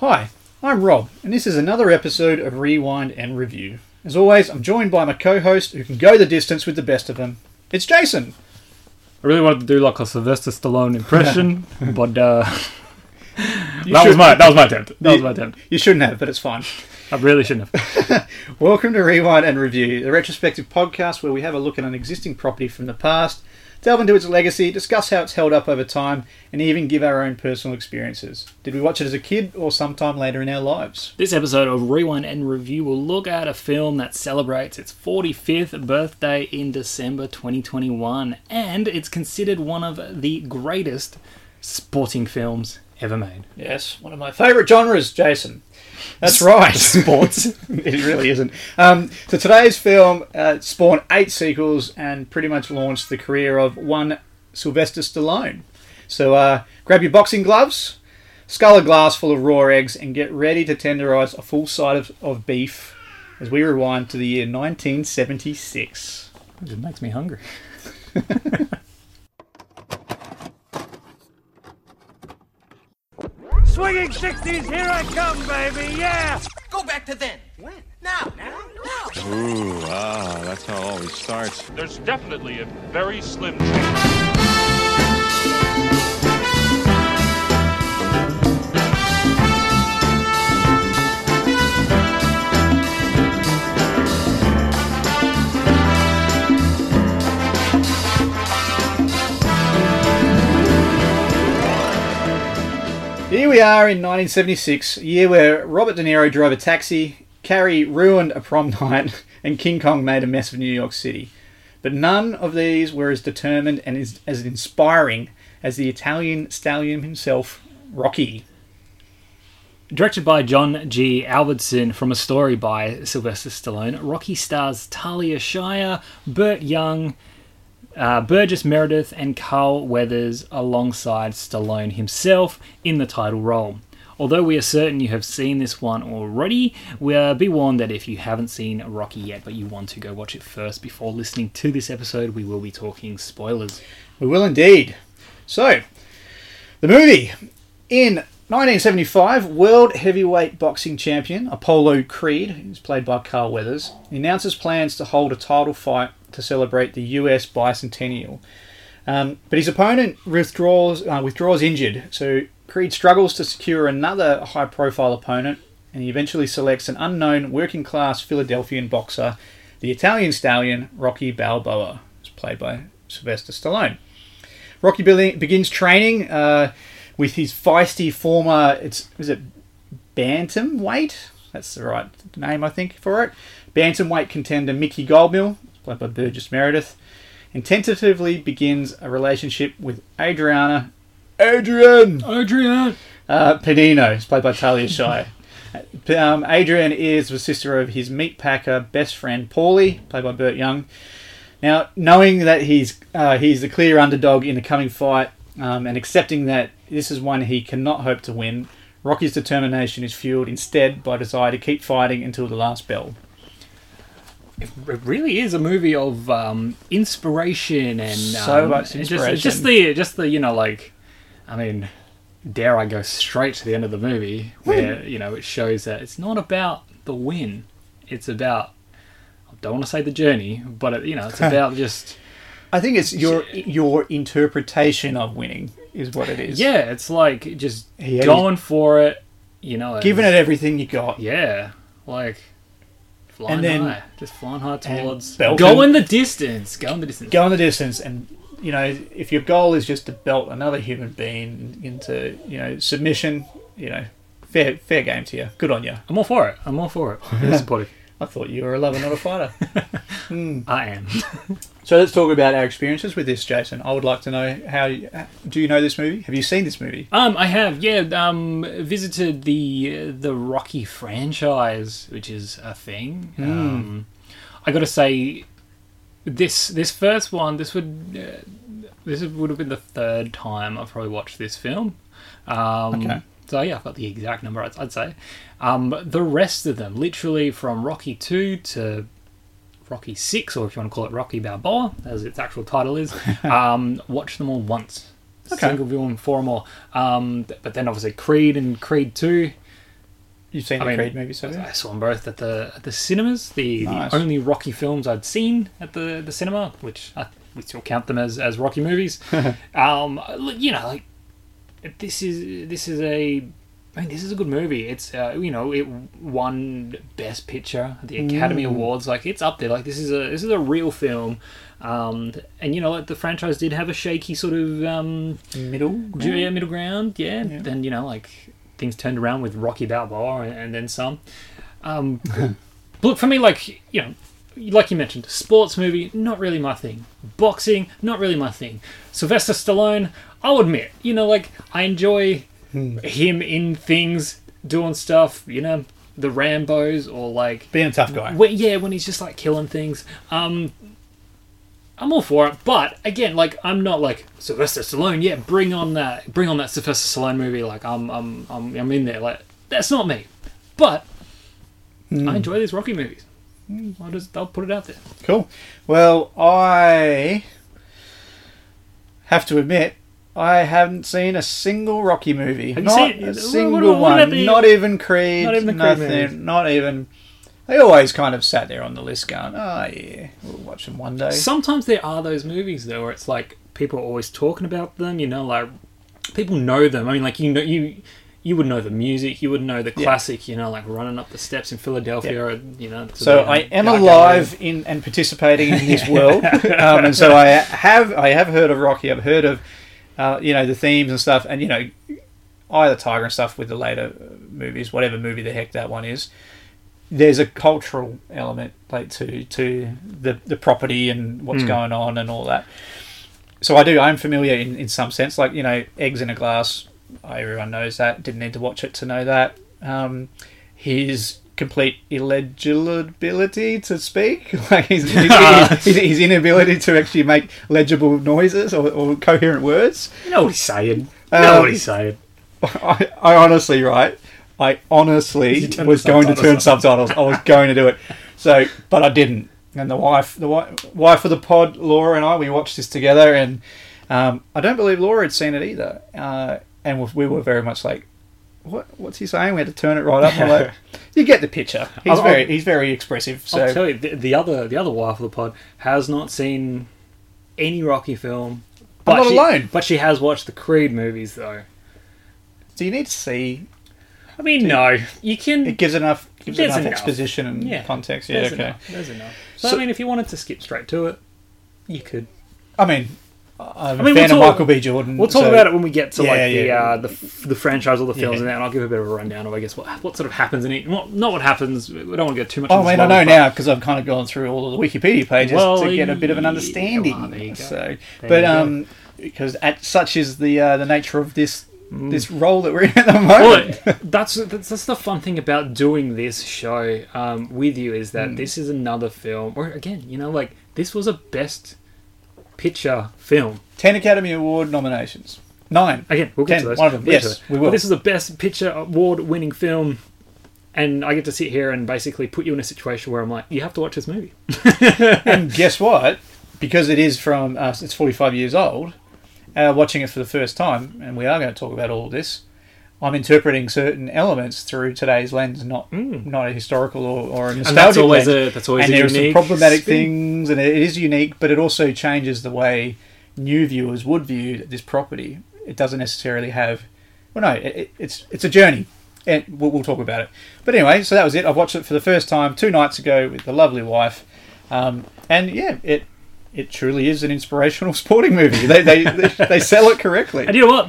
Hi, I'm Rob, and this is another episode of Rewind and Review. As always, I'm joined by my co-host who can go the distance with the best of them. It's Jason. I really wanted to do like a Sylvester Stallone impression, but uh, You that was my that was my attempt. That was my attempt. You shouldn't have, but it's fine. I really shouldn't have. Welcome to Rewind and Review, the retrospective podcast where we have a look at an existing property from the past, delve into its legacy, discuss how it's held up over time, and even give our own personal experiences. Did we watch it as a kid or sometime later in our lives? This episode of Rewind and Review will look at a film that celebrates its 45th birthday in December 2021, and it's considered one of the greatest sporting films ever made. Yes, one of my favourite genres, Jason. That's right. Sports. it really isn't. Um, so today's film uh, spawned eight sequels and pretty much launched the career of one Sylvester Stallone. So uh, grab your boxing gloves, scull a glass full of raw eggs, and get ready to tenderize a full side of, of beef as we rewind to the year 1976. It makes me hungry. Swinging 60s, here I come, baby, yeah! Go back to then. When? Now. Now. Now. Ooh, ah, that's how it always starts. There's definitely a very slim chance. Here we are in 1976, a year where Robert De Niro drove a taxi, Carrie ruined a prom night, and King Kong made a mess of New York City. But none of these were as determined and as, as inspiring as the Italian stallion himself, Rocky. Directed by John G. Avildsen from a story by Sylvester Stallone, Rocky stars Talia Shire, Burt Young, uh, Burgess Meredith, and Carl Weathers alongside Stallone himself in the title role. Although we are certain you have seen this one already, we uh, be warned that if you haven't seen Rocky yet but you want to go watch it first before listening to this episode, we will be talking spoilers. We will indeed. So, the movie. In 1975, World Heavyweight Boxing Champion Apollo Creed, who's played by Carl Weathers, announces plans to hold a title fight to celebrate the US bicentennial. Um, but his opponent withdraws, uh, withdraws injured, so Creed struggles to secure another high profile opponent, and he eventually selects an unknown working class Philadelphian boxer, the Italian stallion Rocky Balboa, who's played by Sylvester Stallone. Rocky be- begins training uh, with his feisty former, it's is it bantamweight? That's the right name, I think, for it. Bantamweight contender Mickey Goldmill, played by Burgess Meredith, and tentatively begins a relationship with Adriana, Adrian Adrian! uh, Pedino, is played by Talia Shire. Um, Adrian is the sister of his meatpacker best friend Paulie, played by Burt Young. Now, knowing that he's uh, he's the clear underdog in the coming fight, um, and accepting that this is one he cannot hope to win, Rocky's determination is fueled instead by desire to keep fighting until the last bell. It really is a movie of um, inspiration and So um, much Just, inspiration. just the, just the, you know, like, I mean, dare I go straight to the end of the movie where you know it shows that it's not about the win, it's about I don't want to say the journey, but it, you know, it's about just I think it's your your interpretation of winning is what it is. yeah, it's like just going for it, you know, giving it everything you got. yeah, like. Flying And then- high, just flying high towards, belting- going the distance, going the distance. go on the distance and you know if your goal is just to belt another human being into you know submission you know fair fair game to you good on you I'm all for it. I'm all for it. Supportive. I thought you were a lover not a fighter I am. so let's talk about our experiences with this jason i would like to know how you- do you know this movie have you seen this movie Um, I have, yeah, um, visited the the Rocky franchise, which is a thing. Um, I got to say, this this first one, this would uh, this would have been the third time I've probably watched this film. Um, Okay. So yeah, I've got the exact number. I'd, I'd say. Um, the rest of them, literally from Rocky two to Rocky Six, or if you want to call it Rocky Balboa, as its actual title is, um, watched them all once. Okay. Single viewing, four or more. Um, but then obviously Creed and Creed Two, You've seen I the mean, Creed movies, have you? I saw them both at the at the cinemas. The, Nice. the only Rocky films I'd seen at the the cinema, which I, we still count them as, as Rocky movies. um, you know, like this is this is a. I mean, this is a good movie. It's uh, you know it won Best Picture the Academy Awards. Like it's up there. Like this is a this is a real film. Um, and you know, like the franchise did have a shaky sort of um, Middle. Ju- yeah, middle ground. Yeah. Yeah. Then you know, like things turned around with Rocky Balboa and, and then some. Um, look for me, like you know, like you mentioned, sports movie not really my thing. Boxing not really my thing. Sylvester Stallone, I'll admit, you know, like I enjoy him in things, doing stuff. You know, the Rambo's or like Being a tough guy. when, yeah, when he's just like killing things. Um, I'm all for it, but again, like I'm not like Sylvester Stallone. Yeah, bring on that, bring on that Sylvester Stallone movie. Like I'm, I'm, I'm, I'm in there. Like that's not me, but I enjoy these Rocky movies. I'll just, I'll put it out there. Cool. Well, I have to admit, I haven't seen a single Rocky movie. Not seen- a single what- what about one. the- not even Creed. not even nothing. movies? Not even. They always kind of sat there on the list, going, "Oh yeah, we'll watch them one day." Sometimes there are those movies though, where it's like people are always talking about them. You know, like people know them. I mean, like you know, you you would know the music. You would know the classic. You know, like running up the steps in Philadelphia. Or, you know, So I am alive in and participating in this world, um, and so I have I have heard of Rocky. I've heard of uh, you know the themes and stuff, and you know Eye the Tiger and stuff with the later movies, whatever movie the heck that one is. There's a cultural element like to to the the property and what's going on and all that. So I do. I'm familiar in, in some sense, like you know, eggs in a glass. Everyone knows that. Didn't need to watch it to know that. Um, his complete illegibility to speak, like his, his, his, his inability to actually make legible noises or, or coherent words. You know what he's saying. You know Um, what he's saying. I, I honestly, right? I honestly was going to turn subtitles. I was going to do it. So, but I didn't. And the wife, the wife, wife of the pod, Laura and I, we watched this together, and um, I don't believe Laura had seen it either. Uh, and we were very much like, "What? What's he saying?" We had to turn it right up. I'm like, "You get the picture." He's I'll- very, he's very expressive. So I'll tell you, the, the other the other wife of the pod has not seen any Rocky film. I'm not she, alone. But she has watched the Creed movies, though. do you need to see? I mean, no, you can. It gives enough, gives enough, enough. exposition and Yeah. context. Yeah, there's okay. enough. There's enough. So, So- I mean, if you wanted to skip straight to it, you could. I mean, I'm a mean, we'll fan of talk- Michael B. Jordan. We'll talk so- about it when we get to Yeah, like the yeah. uh, the f- the franchise or the films Yeah. and that, and I'll give a bit of a rundown of I guess what what sort of happens in it. Not, not what happens. We don't want to get too much. Oh, into I mean, I know now because I've kind of gone through all of the Wikipedia pages Well, to get a bit of an understanding. well, there you go. So, There but um, because at such is the uh, the nature of this Mm. this role that we're in at the Well, moment. that's, that's that's the fun thing about doing this show um, with you is that this is another film, or again, you know, like this was a best picture film. Ten Academy Award nominations, nine. Again, we'll get Ten, to those. one of them, We'll yes, we But will. this is the best picture award-winning film, and I get to sit here and basically put you in a situation where I'm like, you have to watch this movie. and guess what? Because it is from uh, it's 45 years old. Uh, watching it for the first time, and we are going to talk about all this. I'm interpreting certain elements through today's lens, not not a historical or, or a nostalgic and that's always lens. a that's always and a there are some problematic spin. things, and it is unique, but it also changes the way new viewers would view this property. It doesn't necessarily have. Well, no, it- it's it's a journey, and we'll, we'll talk about it. But anyway, so that was it. I watched it for the first time two nights ago with the lovely wife, um, and yeah, it it truly is an inspirational sporting movie. They they they, they sell it correctly. And you know what?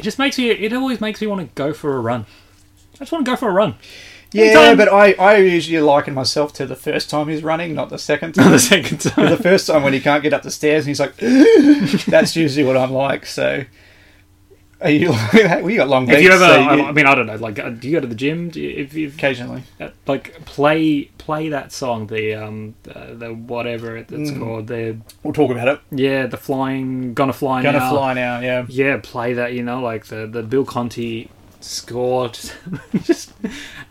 It just makes me. It always makes me want to go for a run. I just want to go for a run. Yeah, but I, I usually liken myself to the first time he's running, not the second time. the second time. the first time when he can't get up the stairs and he's like, that's usually what I'm like. So, are you like that? Well, you got long legs. If you ever, so you- I mean, I don't know. Like, uh, do you go to the gym? Do you, if you occasionally. uh, like play play that song, the um, the, the whatever it's Mm. called, the We'll talk about it. yeah, the flying, gonna fly now. Gonna fly now, yeah. Yeah, play that. You know, like the the Bill Conti score. Just, just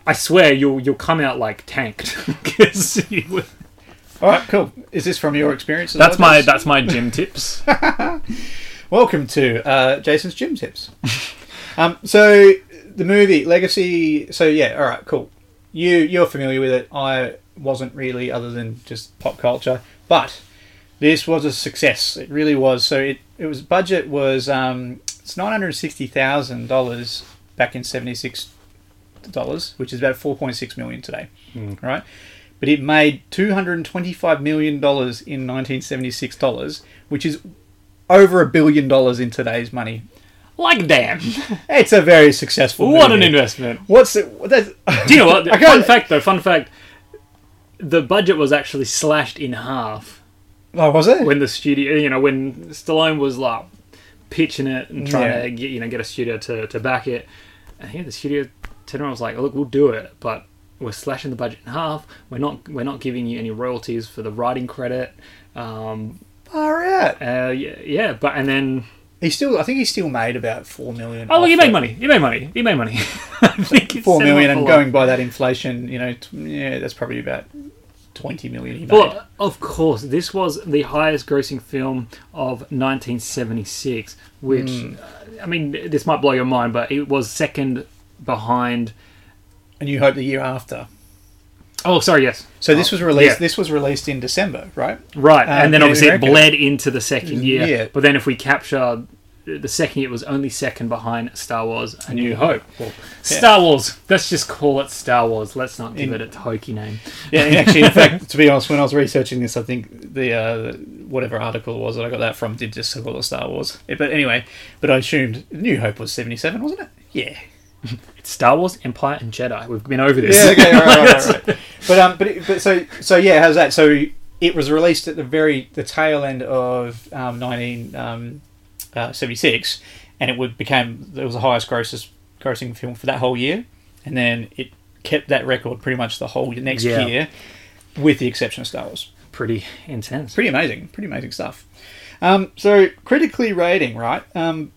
I swear you'll you'll come out like tanked because you. would- All right, cool. Is this from your experience? That's well, my Jason? that's my gym tips. Welcome to uh, Jason's Gym Tips. um, so, the movie Legacy. So yeah, all right, cool. You you're familiar with it. I wasn't really, other than just pop culture. But this was a success. It really was. So it it was budget was um it's nine hundred sixty thousand dollars back in seventy six dollars, which is about four point six million today. Right. But it made two hundred and twenty five million dollars in nineteen seventy six dollars, which is over a billion dollars in today's money. Like damn, It's a very successful. what an investment! What's it? That's, Do you know what? Fun fact though. Fun fact. The budget was actually slashed in half Oh, was it? when the studio, you know, when Stallone was like pitching it and trying Yeah. to get, you know, get a studio to, to back it. And here the studio turned around was like, look, we'll do it, but we're slashing the budget in half. We're not, we're not giving you any royalties for the writing credit. Um, Far out. uh, yeah, yeah, but and then He still, I think he still made about four million. oh, look, he made money. He made money. He made money. Four million, and going by that inflation, you know, t- yeah, that's probably about twenty million he made. Well, of course, this was the highest grossing film of 1976, which, uh, I mean, this might blow your mind, but it was second behind. and you hope the year after. Oh, sorry, yes. So this was released. yeah. This was released in December, right? Right, Um, and then obviously it bled into the second year. Yeah. But then if we capture the second year, it was only second behind Star Wars: A New Hope. Star Wars. Let's just call it Star Wars. Let's not give In- it a hokey name. Yeah, actually, in fact, to be honest, when I was researching this, I think the uh, whatever article it was that I got that from did just call it Star Wars. But anyway, but I assumed New Hope was seventy-seven, wasn't it? Yeah. It's Star Wars, Empire, and Jedi. We've been over this. Yeah, okay, all right, all right, all right. But um, but it, but so so yeah, how's that? So it was released at the very the tail end of um, nineteen um, uh, seventy six, and it would became it was the highest grosses grossing film for that whole year, and then it kept that record pretty much the whole next Yeah. year, with the exception of Star Wars. Pretty intense. Pretty amazing, pretty amazing stuff. Um, so critically rating, right? Um,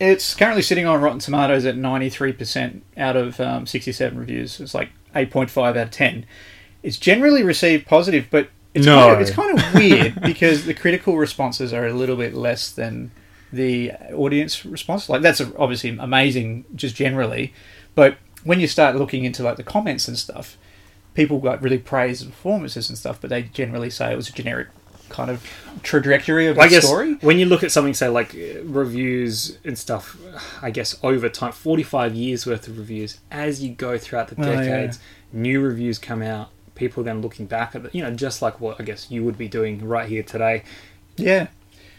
it's currently sitting on Rotten Tomatoes at ninety three percent out of um, sixty seven reviews. It's like eight point five out of ten. It's generally received positive, but it's No. kind of, it's kind of weird because the critical responses are a little bit less than the audience response. Like that's obviously amazing, just generally, but when you start looking into like the comments and stuff, people like really praise the performances and stuff, but they generally say it was a generic kind of trajectory of the story. when you look at something, say like uh, reviews and stuff, I guess over time, forty-five years worth of reviews, as you go throughout the Oh, yeah. decades, new reviews come out. People then looking back at it, you know, just like what I guess you would be doing right here today. Yeah,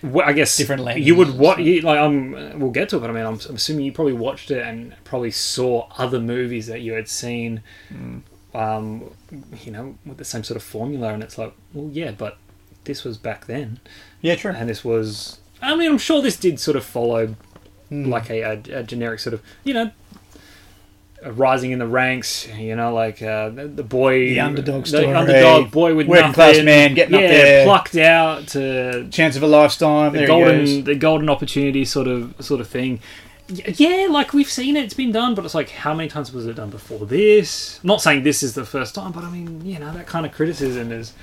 Well, I guess Different You would what? You, like, um, we'll get to it, but I mean, I'm, I'm assuming you probably watched it and probably saw other movies that you had seen, Hmm. um, you know, with the same sort of formula, and it's like, well, yeah, but this was back then yeah, true. and this was i mean i'm sure this did sort of follow Hmm. like a, a, a generic sort of you know a rising in the ranks you know like uh, the, the boy The underdog the story, underdog boy with working nothing, class man getting up yeah, there. plucked out to Chance of a lifetime. the There golden the golden opportunity sort of sort of thing yeah like we've seen it it's been done but it's like how many times was it done before this I'm not saying this is the first time but i mean you know that kind of criticism is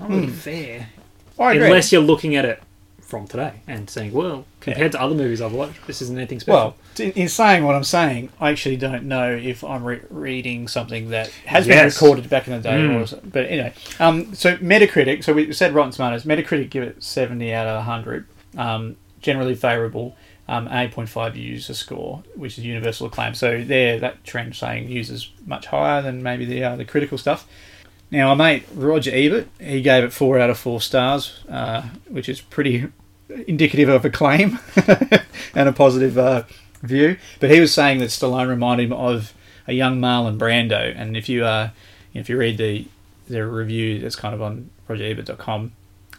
not really fair I agree. unless you're looking at it from today and saying, well, compared to other movies I've watched, this isn't anything special. Well, in, in saying what I'm saying, I actually don't know if I'm re- reading something that has Yes. been recorded back in the day. Mm. Or, so- but anyway, um, so Metacritic. So we said Rotten Tomatoes. Metacritic give it 70 out of 100. Um, generally favourable. Um, 8.5 user score, which is universal acclaim. So there, that trend saying users much higher than maybe the uh, the critical stuff. Now, our mate Roger Ebert, he gave it four out of four stars, uh, which is pretty indicative of acclaim and a positive uh, view. But he was saying that Stallone reminded him of a young Marlon Brando. And if you uh, if you read the the review that's kind of on RogerEbert.com,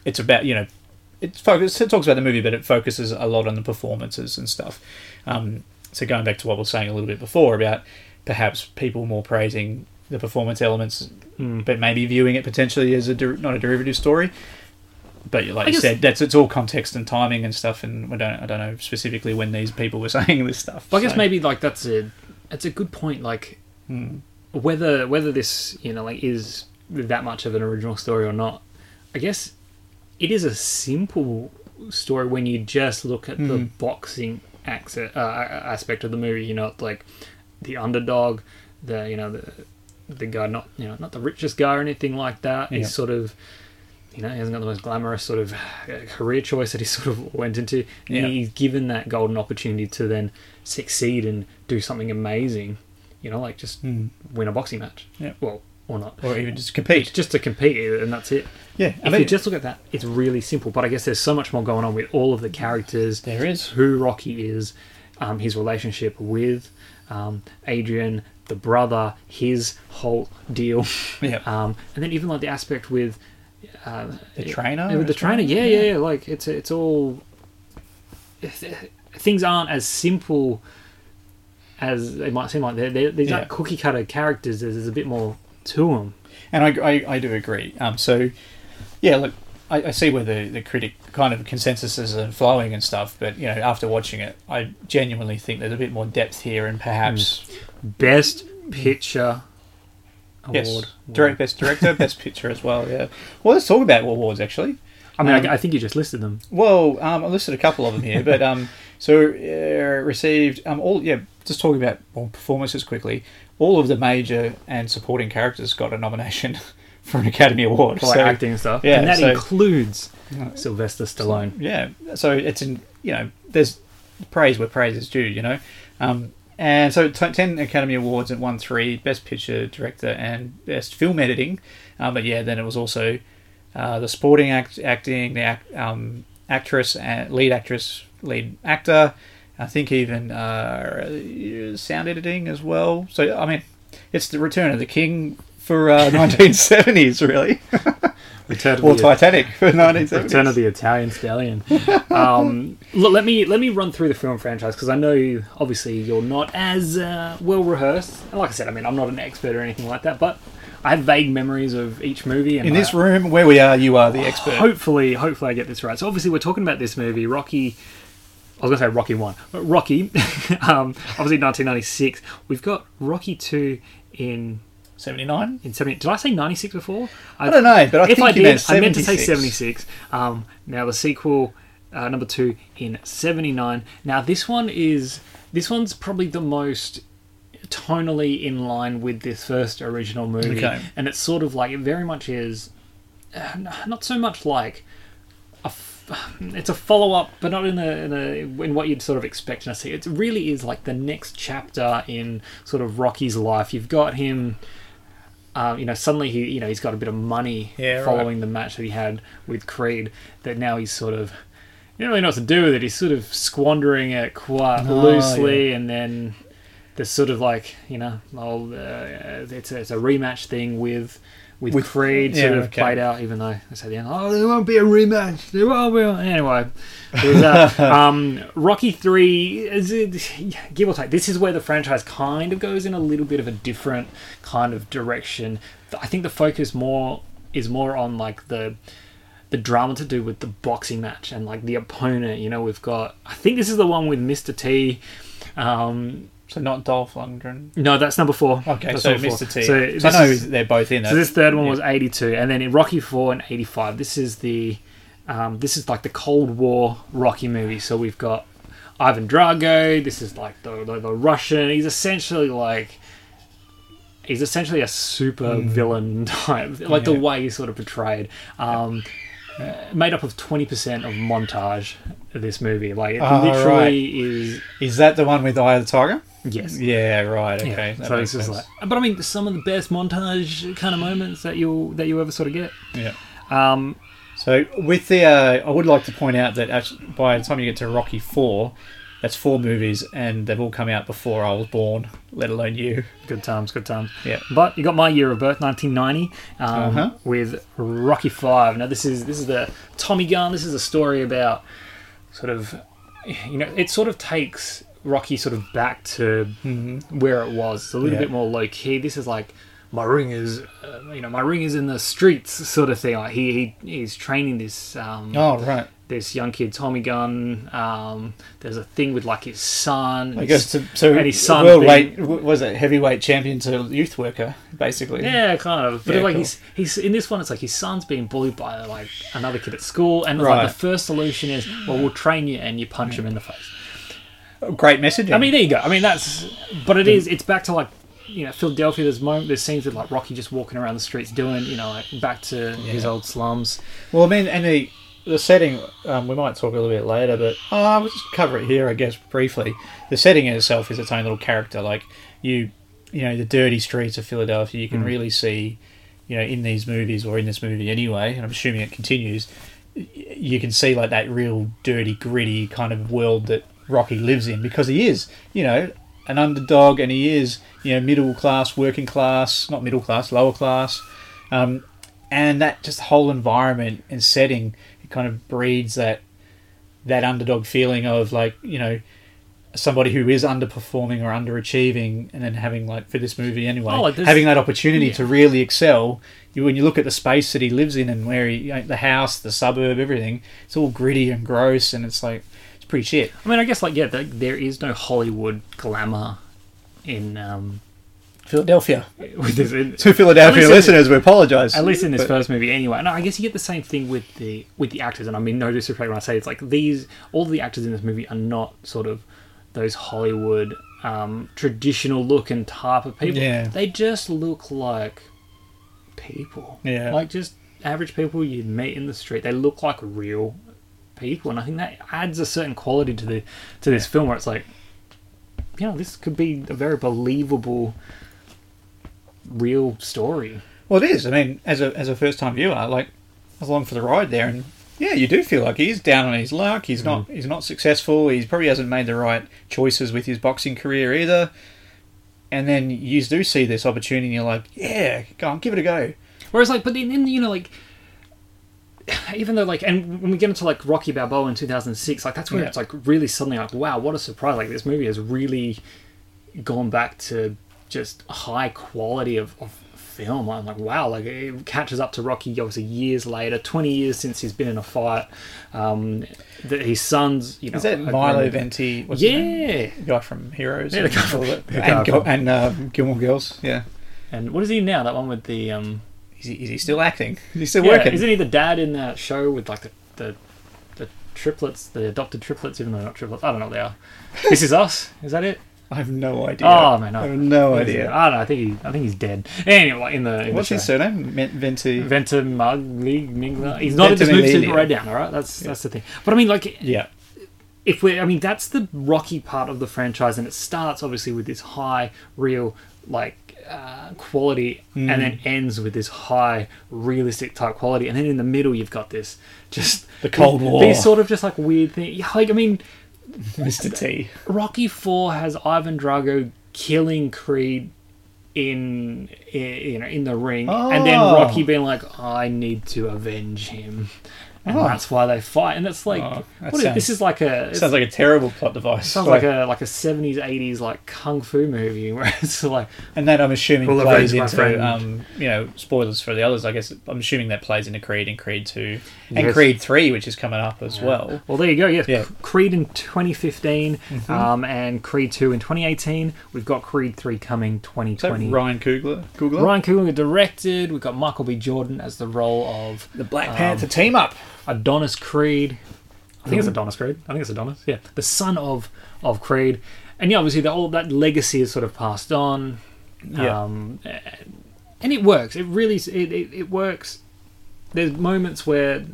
it's about you know it focus it talks about the movie, but it focuses a lot on the performances and stuff. Um, so going back to what we were saying a little bit before about perhaps people more praising the performance elements, hmm. but maybe viewing it potentially as a der- not a derivative story. But like I you guess- said, that's it's all context and timing and stuff, and we don't I don't know specifically when these people were saying this stuff. But I guess maybe like that's a that's a good point. Like hmm. whether whether this you know like is that much of an original story or not, I guess it is a simple story when you just look at the hmm. boxing accent, uh, aspect of the movie. You know, like the underdog, the you know the the guy not you know not the richest guy or anything like that. Yeah. He's sort of you know he hasn't got the most glamorous sort of uh, career choice that he sort of went into. Yeah. He's given that golden opportunity to then succeed and do something amazing. You know, like just win a boxing match. Yeah. Well, or not. or even just compete. Just to compete, and that's it. Yeah, I If mean, you just look at that, it's really simple. But I guess there's so much more going on with all of the characters. There is. who Rocky is, um, his relationship with um, Adrian, the brother, his whole deal, Yeah. um, and then even like the aspect with uh, The trainer yeah, with the trainer. Yeah, yeah, yeah. Like it's it's all things aren't as simple as they might seem like. They're, they're, these Yeah. aren't cookie cutter characters. There's, there's a bit more to them. And I, I, I do agree. Um, so, yeah, look, I, I see where the, the critic kind of consensuses are flowing and stuff, but, you know, after watching it, I genuinely think there's a bit more depth here and perhaps, Best picture yes, award. direct, best director, best picture as well, yeah. Well, let's talk about awards, actually. I mean, Um, I, I think you just listed them. Well, um, I listed a couple of them here, but um, so uh, received um, all yeah. Just talking about well, performances quickly. All of the major and supporting characters got a nomination for an Academy Award. for like So, acting and stuff. yeah, and that so- includes Sylvester Stallone. Yeah, so it's in you know there's praise where praise is due. You know, um, and so t- ten Academy Awards and won three: Best Picture, Director, and Best Film Editing. Um, but yeah, then it was also uh, the supporting act, acting, the act, um, actress, and lead actress, lead actor. I think even uh, sound editing as well. So I mean, it's the Return of the King for uh, 1970s, really, Return of or the, Titanic for 1970s. Return of the Italian Stallion. um, look, let me let me run through the film franchise because I know obviously you're not as uh, well rehearsed. And like I said, I mean I'm not an expert or anything like that, but I have vague memories of each movie. And In this I- room where we are, you are the expert. hopefully, hopefully I get this right. So obviously we're talking about this movie, Rocky. I was going to say Rocky One, but Rocky, um, obviously 1996. We've got Rocky Two in 79? in 70. Did I say 96 before? I don't know, but I if think I you did, meant I meant to say 76. 76. Um, now the sequel, uh, number two, in 79. Now this one is this one's probably the most tonally in line with this first original movie, Okay. and it's sort of like it very much is uh, not so much like a f- it's a follow up, but not in a, in a in what you'd sort of expect to see. It really is like the next chapter in sort of Rocky's life. You've got him. Um, you know, suddenly he, you know, he's got a bit of money Yeah, right. following the match that he had with Creed. That now he's sort of, you don't really know what to do with it. He's sort of squandering it quite Oh, loosely, and then there's sort of like, you know, oh, uh, it's a, it's a rematch thing with with, With- Creed yeah, sort of okay. played out. Even though I said, the end, oh, there won't be a rematch. There won't be. a-" Anyway, that. um, Rocky Three is it, give or take. This is where the franchise kind of goes in a little bit of a different kind of direction. I think the focus more is more on like the the drama to do with the boxing match and like the opponent. You know, we've got. I think this is the one with Mr. T. Um, So not Dolph Lundgren. no, that's number four. Okay, That's so number four. Mr. T. So, So, I know is- they're both in it. so this third one Yeah. was 82, and then in Rocky 4 and 85, this is the um, this is like the Cold War Rocky movie. So we've got Ivan Drago. This is like the the, the Russian. He's essentially like he's essentially a super villain type, like the Hmm. Way he's sort of portrayed. Um, made up of 20% of montage. Of this movie, like it Oh, literally right. is Is that the one with Eye of the Tiger? yes. Yeah, right. Yeah, Okay. that so makes it's just sense. like, but I mean, some of the best montage kind of moments that you that you ever sort of get. yeah. Um, So with the, uh, I would like to point out that actually, by the time you get to Rocky Four, that's four movies, and they've all come out before I was born, let alone you. good times, good times. Yeah. But you got my year of birth, 1990, um, Uh-huh. with Rocky Five. Now this is this is the Tommy Gunn. This is a story about sort of, you know, it sort of takes Rocky sort of back to where it was. It's a little Mm-hmm. Yeah. bit more low key. This is like. My ring is, uh, you know, my ring is in the streets, sort of thing. Like he, he he's training this um, Oh, right. This young kid Tommy Gunn. Um, there's a thing with like his son. I guess to, so. and his son world weight was it heavyweight champion to youth worker, basically. Yeah, kind of. But Yeah, like cool. he's he's in this one, it's like his son's being bullied by like another kid at school, and Right. like the first solution is, well, we'll train you and you punch him in the face. great message. I mean, there you go. I mean, that's. But it is. It's back to like, you know, Philadelphia. There's moment. There's scenes with like Rocky just walking around the streets doing, you know, like back to his old slums. Well, I mean, and the the setting um, we might talk a little bit later, but uh, we'll just cover it here, I guess, briefly. The setting in itself is its own little character. Like you, you know, the dirty streets of Philadelphia. You can really see, you know, in these movies or in this movie anyway. And I'm assuming it continues. You can see like that real dirty, gritty kind of world that Rocky lives in because he is, you know, an underdog and he is, you know, middle class, working class, not middle class, lower class. Um, and that just whole environment and setting kind of breeds that that underdog feeling of like you know somebody who is underperforming or underachieving and then having like for this movie anyway Oh, this- having that opportunity to really excel. You, when you look at the space that he lives in and where he you know, the house the suburb everything it's all gritty and gross and it's like it's pretty shit. I mean, I guess like yeah, there, there is no Hollywood glamour in um Philadelphia with this. In, to Philadelphia At least listeners we apologize At least in this But- first movie, anyway. No, I guess you get the same thing with the with the actors, and I mean no disrespect when I say it's like these. All the actors in this movie are not sort of those Hollywood um, traditional look and type of people. Yeah. They just look like people. Yeah. like just average people you'd meet in the street. They look like real people, and I think that adds a certain quality to the to this film where it's like, you know, this could be a very believable, real story. Well, it is. I mean, as a as a first time viewer, like I was along for the ride there, and yeah, you do feel like he's down on his luck. He's not mm. he's not successful. He probably hasn't made the right choices with his boxing career either. And then you do see this opportunity, and you're like, yeah, go on, give it a go. Whereas, like, but in you know, like, even though, like, and when we get into like Rocky Balboa in 2006, like, that's when Yeah. it's like really suddenly like, wow, what a surprise! Like, this movie has really gone back to just high quality of, of film. I'm like, wow, like it catches up to Rocky obviously years later, 20 years since he's been in a fight. Um, that his son's, you know, Is that Milo Venti? Yeah. the guy from Heroes. Yeah, the and guy from- the guy and, from- and uh, Gilmore Girls. Yeah, And what is he now? That one with the um, is he, is he still acting? Is he still yeah, working? isn't he the dad in that show with like the the, the triplets, the adopted triplets, even though they're not triplets? I don't know what they are. this is us. Is that it? I have no idea. Oh man, no. I have no idea. I don't know. I think he, I think he's dead. Anyway, in the in What's the his surname? Venti. Ventimiglia. Miglia? He's not in this movie. Super right down. All right, that's that's the thing. But I mean, like, yeah. if we, I mean, that's the Rocky part of the franchise, and it starts obviously with this high, real, like uh, quality, and then ends with this high, realistic type quality, and then in the middle you've got this just The Cold War. These sort of just like weird things. Like I mean, Mr. T. Rocky Four has Ivan Drago killing Creed in, you know in the ring, and then Oh. Rocky being like, "I need to avenge him." And Oh. that's why they fight, and it's like, Oh, that what is, this is like a Sounds like a terrible plot device. Sounds like a like a seventies eighties like kung fu movie where it's like and that I'm assuming Well, plays into um, you know spoilers for the others. I guess I'm assuming that plays into Creed and Creed Two and Yes. Creed Three, which is coming up as well. well there you go yes Yeah. Mm-hmm. Creed in 2015 um, and Creed 2 in 2018 we've got Creed 3 coming Is that 2020 Ryan Coogler? Coogler? Ryan Coogler directed we've got Michael B Jordan as the role of the Black Panther team up. Adonis Creed I think it's Adonis Creed I think it's Adonis yeah the son of of Creed and yeah obviously the, all that legacy is sort of passed on Yeah. um, and it works. It really it, it, it works. There's moments where,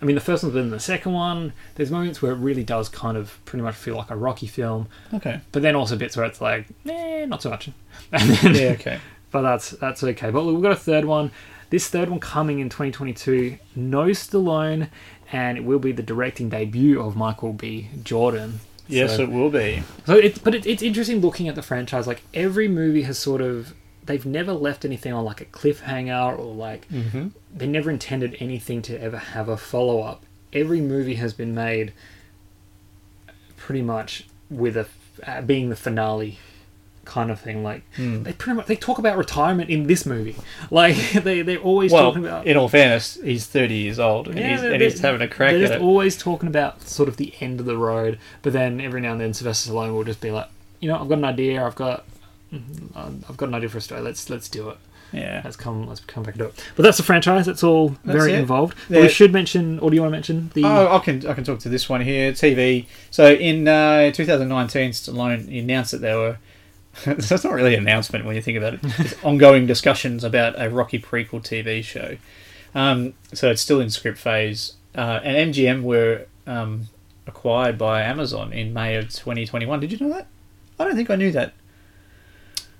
I mean, the first one's better than the second one. There's moments where it really does kind of pretty much feel like a Rocky film, Okay. but then also bits where it's like, eh, not so much. And then, Yeah. Okay. but that's that's okay. But we've got a third one. This third one coming in 2022. No Stallone, and it will be the directing debut of Michael B. Jordan. Yes, So- it will be. so it's but it, it's interesting looking at the franchise. Like every movie has sort of they've never left anything on like a cliffhanger or like they never intended anything to ever have a follow up. Every movie has been made pretty much with a uh, being the finale kind of thing. Like they pretty much they talk about retirement in this movie. Like they they're always Well, talking about in all fairness, he's 30 years old and, he's, and he's having a crack They're at just it. always talking about sort of the end of the road, but then every now and then Sylvester Stallone will just be like, you know, I've got an idea, I've got, um, I've got an idea for a story. Let's let's do it. Yeah. Let's come let's come back and do it. But that's the franchise. That's all very it. involved. Yeah. we should mention, or do you want to mention the? Oh, I can I can talk to this one here. TV. So in uh, 2019, Stallone announced that there were. so it's not really an announcement when you think about it. It's ongoing discussions about a Rocky prequel TV show. Um, so it's still in script phase. Uh, and MGM were um, acquired by Amazon in May of 2021. Did you know that? I don't think I knew that.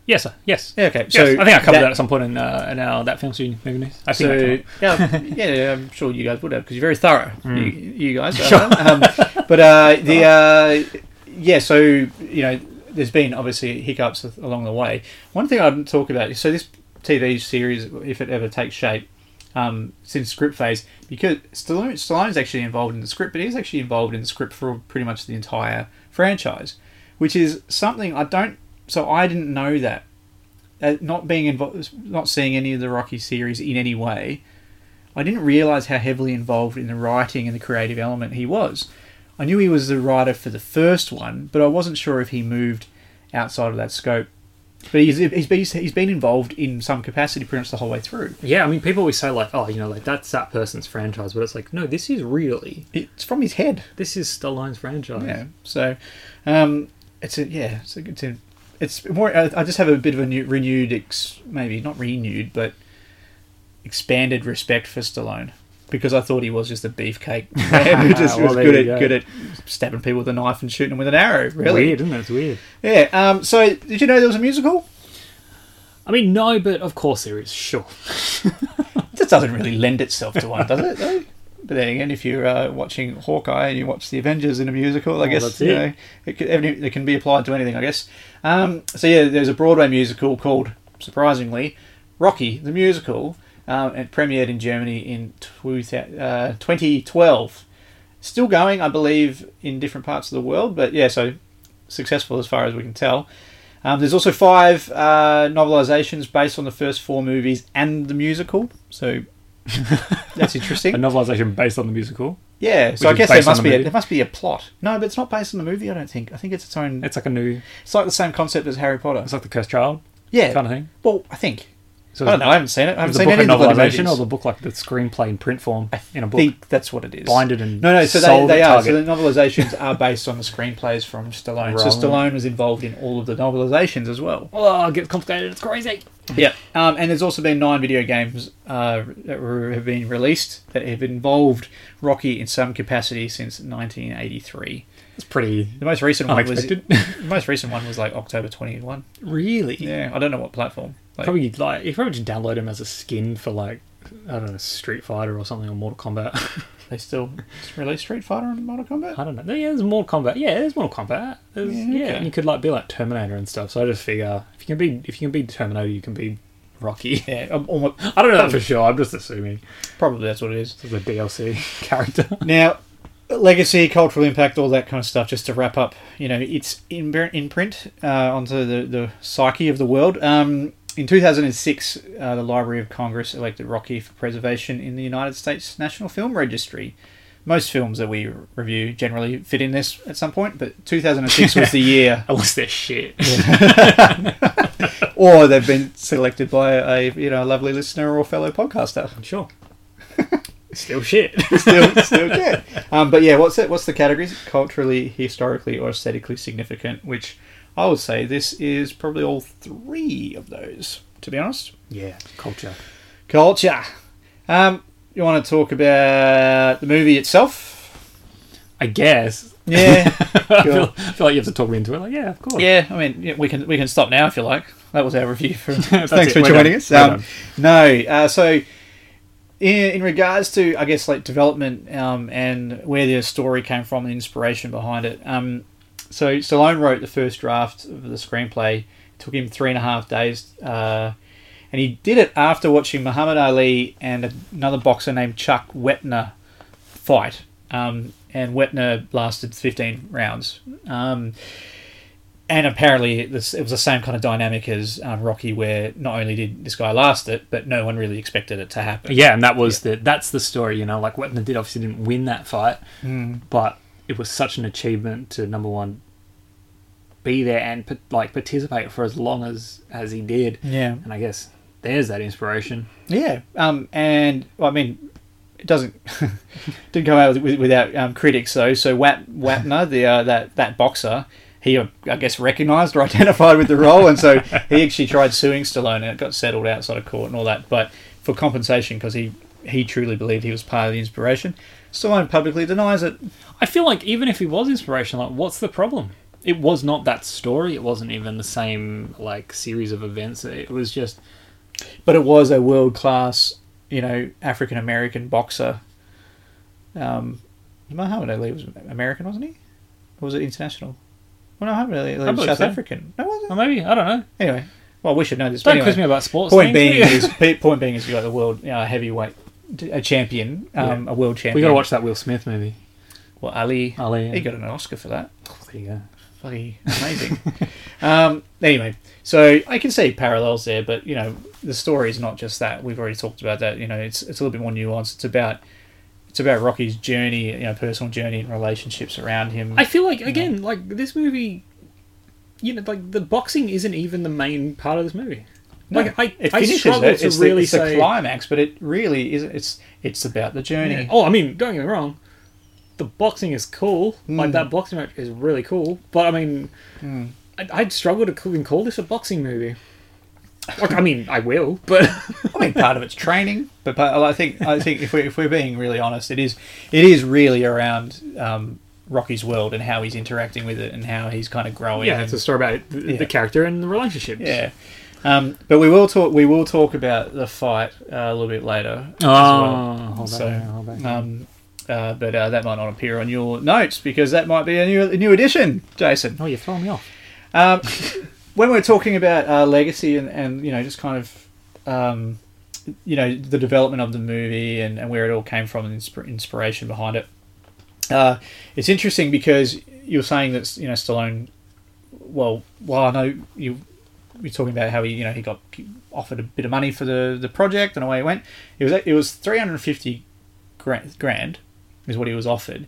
yes, sir. Yes. Yeah, okay. Yes, So I think I covered that, that- at some point in, uh, in our that film student movie news. I So yeah, yeah, I'm sure you guys would have because you're very thorough. Hmm. You, you guys, are. um, but uh, the uh, yeah, so you know, there's been obviously hiccups along the way. One thing I'd talk about is so this TV series, if it ever takes shape, um, since script phase, because Stallone, Stallone's actually involved in the script, but he's actually involved in the script for pretty much the entire franchise, which is something I don't. So I didn't know that. Uh, not being involved, not seeing any of the Rocky series in any way, I didn't realize how heavily involved in the writing and the creative element he was. I knew he was the writer for the first one, but I wasn't sure if he moved outside of that scope. But he's, he's, been, he's been involved in some capacity pretty much the whole way through. Yeah, I mean, people always say like, oh, you know, like that's that person's franchise, but it's like, no, this is really It's from his head. this is Stallone's franchise. Yeah. So, um, it's a yeah, it's a good to, It's more. I, I just have a bit of a new, renewed, ex, maybe not renewed, but expanded respect for Stallone because I thought he was just a beefcake man who just Well, was there good at go. good at stabbing people with a knife and shooting them with an arrow. Really. Weird, isn't it? It's weird. Yeah. Um. So, did you know there was a musical? I mean, no, but of course there is. Sure. It just doesn't really lend itself to one, does it? Though? But then again, if you're uh, watching Hawkeye and you watch the Avengers in a musical, I Oh, guess you it. know it can, it can be applied to anything. I guess. Um, so yeah, there's a Broadway musical called, surprisingly, Rocky the musical, um, and premiered in Germany in two uh, 2012. Still going, I believe, in different parts of the world, but yeah, so successful as far as we can tell. Um, there's also five uh, novelizations based on the first four movies and the musical. So that's interesting. A novelization based on the musical. Yeah, so I guess there must the be a, there must be a plot. No, but it's not based on the movie. I don't think. I think it's its own. It's like a new. It's like the same concept as Harry Potter. It's like the cursed child Yeah. kind of thing. Well, I think. So I don't know. I haven't seen it. I haven't the seen book any a of the novelization or the book like the screenplay in print form in a book? think that's what it is. Binded and no, no. So they, sold they at are. So the novelizations are based on the screenplays from Stallone. So Right. Stallone was involved in all of the novelizations as well. Oh, it gets complicated. It's crazy. Yeah, um, and there's also been nine video games uh, that were, have been released that have involved Rocky in some capacity since 1983. It's pretty The most recent one was the most recent one was like October 21. really? Yeah, I don't know what platform. Like, Probably like you probably just download them as a skin for like I don't know Street Fighter or something or Mortal Kombat. they still release Street Fighter and Mortal Kombat. I don't know. Yeah, there's Mortal Kombat. Yeah, there's Mortal Kombat. There's, Yeah, yeah, okay. you could like be like Terminator and stuff. So I just figure if you can be if you can be Terminator, you can be Rocky. Yeah, almo- I don't know that for sure. I'm just assuming probably that's what it is. it's a DLC character. Now, legacy, cultural impact, all that kind of stuff. Just to wrap up, you know, it's in in uh, onto the the psyche of the world. Um, in 2006, uh, the Library of Congress elected Rocky for preservation in the United States National Film Registry. Most films that we review generally fit in this at some point, but 2006 was the year, Unless they're shit. or they've been selected by a you know lovely listener or fellow podcaster. Sure. Still shit. still, still good. Um, but yeah, what's it? What's the categories? Culturally, historically, or aesthetically significant? Which I would say this is probably all three of those. To be honest, yeah, culture. culture. Um, you want to talk about the movie itself? I guess. Yeah, I, feel, I feel like you have to talk me into it. Like, yeah, of course. yeah. I mean, yeah, we can we can stop now if you like. That was our review. For, thanks it, for we're joining done, us. Um, no, uh, so in, in regards to I guess like development um, and where the story came from, the inspiration behind it. Um, so Stallone wrote the first draft of the screenplay. It took him three and a half days, uh, and he did it after watching Muhammad Ali and another boxer named Chuck Wepner fight. Um, and Wepner lasted 15 rounds. Um, and apparently this, it was the same kind of dynamic as um, Rocky, where not only did this guy last it, but no one really expected it to happen. Yeah, and that was the that's the story. You know, like Wepner did obviously didn't win that fight, Hmm. but it was such an achievement to number one be there and like participate for as long as as he did. Yeah. And I guess there's that inspiration. Yeah, um, and well, I mean, it doesn't didn't come out with, without um, critics though. So Wap, Wapner, the uh, that that boxer, he I guess recognised or identified with the role, and so he actually tried suing Stallone, and it got settled outside of court and all that, but for compensation because he he truly believed he was part of the inspiration. Stallone publicly denies it. I feel like even if he was inspirational, like what's the problem? It was not that story. It wasn't even the same like series of events. It was just but it was a world class, you know, African American boxer. Um, Muhammad Ali was American, wasn't he? Or was it international? Well, no, Muhammad Ali was believe South so. African. No, was it? well, maybe I don't know. Anyway, well, we should know this. Don't anyway, quiz me about sports. point things. being is point being is you got the world uh, heavyweight a champion, um, a world champion. we got to watch that Will Smith movie. Well, Ali, Ali, yeah. he got an Oscar for that. Oh, there you go. Bloody amazing. um, anyway, so I can see parallels there, but you know, the story is not just that. We've already talked about that. You know, it's it's a little bit more nuanced. It's about it's about Rocky's journey, you know, personal journey and relationships around him. I feel like again, like this movie, you know, like the boxing isn't even the main part of this movie. Like I, it I struggle it. to It's, really the, it's say. the climax, but it really is. It's it's about the journey. Yeah. Oh, I mean, don't get me wrong. The boxing is cool. Hmm. Like that boxing match is really cool. But I mean, I'd, I'd struggle to even call this a boxing movie. Like, I mean, I will, but I mean, part of it's training, but part, I think I think if we if we're being really honest, it is it is really around um, Rocky's world and how he's interacting with it and how he's kind of growing. yeah, it's a story about the, Yeah. the character and the relationships. yeah. Um, but we will talk. We will talk about the fight uh, a little bit later. as Oh, well. hold So, back, hold back. Um, uh, but uh, that might not appear on your notes because that might be a new a new edition, Jason. oh, you're throwing me off. Um, when we're talking about uh, legacy and, and you know just kind of um, you know the development of the movie and, and where it all came from and insp- inspiration behind it, uh, it's interesting because you're saying that you know Stallone. Well, well, I know you. You're talking about how he, you know, he got offered a bit of money for the, the project and away he went. It was it was 350 grand, grand is what he was offered.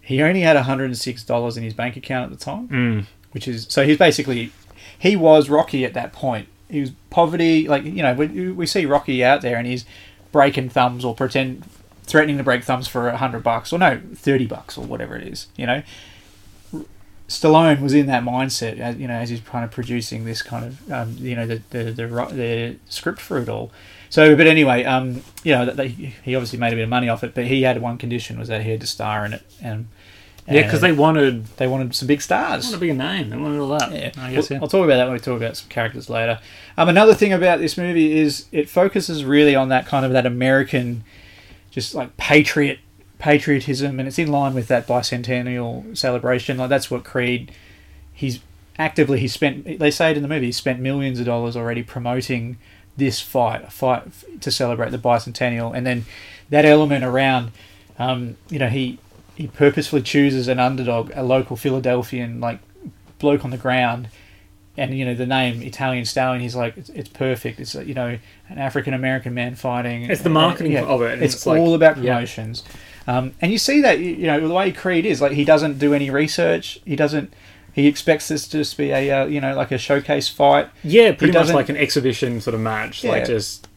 He only had 106 dollars in his bank account at the time Mm. which is so he's basically he was Rocky at that point. He was poverty, like you know, we, we see Rocky out there and he's breaking thumbs or pretend threatening to break thumbs for a hundred bucks or no thirty bucks or whatever it is. You know, Stallone was in that mindset, as, you know, as he's kind of producing this kind of um, you know the the, the the script for it all. So, but anyway, um, you know, they, he obviously made a bit of money off it, but he had one condition was that he had to star in it, and Yeah, because they wanted, they wanted some big stars. They wanted a bigger name. They wanted all that. Yeah, I guess. We'll- yeah. I'll talk about that when we talk about some characters later. Um, another thing about this movie is it focuses really on that kind of that American, just like patriot patriotism, and it's in line with that bicentennial celebration. Like that's what Creed. He's actively he spent. They say it in the movie. He spent millions of dollars already promoting this fight, a fight to celebrate the bicentennial, and then that element around. Um, you know, he he purposefully chooses an underdog, a local Philadelphian like bloke on the ground, and you know the name Italian Stallion. He's like, it's, it's perfect. It's you know an African American man fighting. It's the marketing of it, and It's, it's like- all about yeah. promotions, um, and you see that you know the way Creed is like he doesn't do any research. He doesn't. He expects this to just be a uh, you know like a showcase fight. Yeah, pretty much like an exhibition sort of match. Yeah. Like just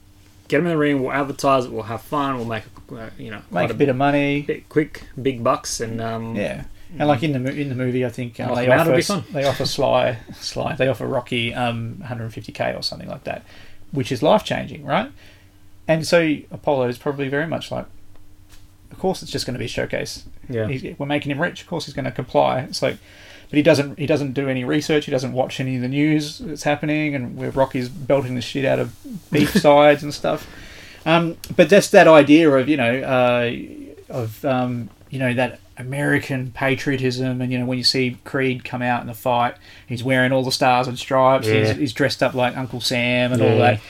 get him in the ring. We'll advertise it. We'll have fun. We'll make uh, you know Make quite a bit of money. bit quick, big bucks, and um, Yeah, and like in the in the movie, I think uh, Knock they him out, it'll offer they offer Sly Sly they offer Rocky um 150k or something like that, which is life changing, right? And so Apollo is probably very much like, of course, it's just going to be a showcase. yeah. He's, we're making him rich. Of course, he's going to comply. It's like, but he doesn't. He doesn't do any research. He doesn't watch any of the news that's happening, and where Rocky's belting the shit out of beef sides and stuff. Um, but just that idea of you know uh, of um, you know that American patriotism, and you know when you see Creed come out in the fight, he's wearing all the stars and stripes. Yeah. He's, he's dressed up like Uncle Sam and all that.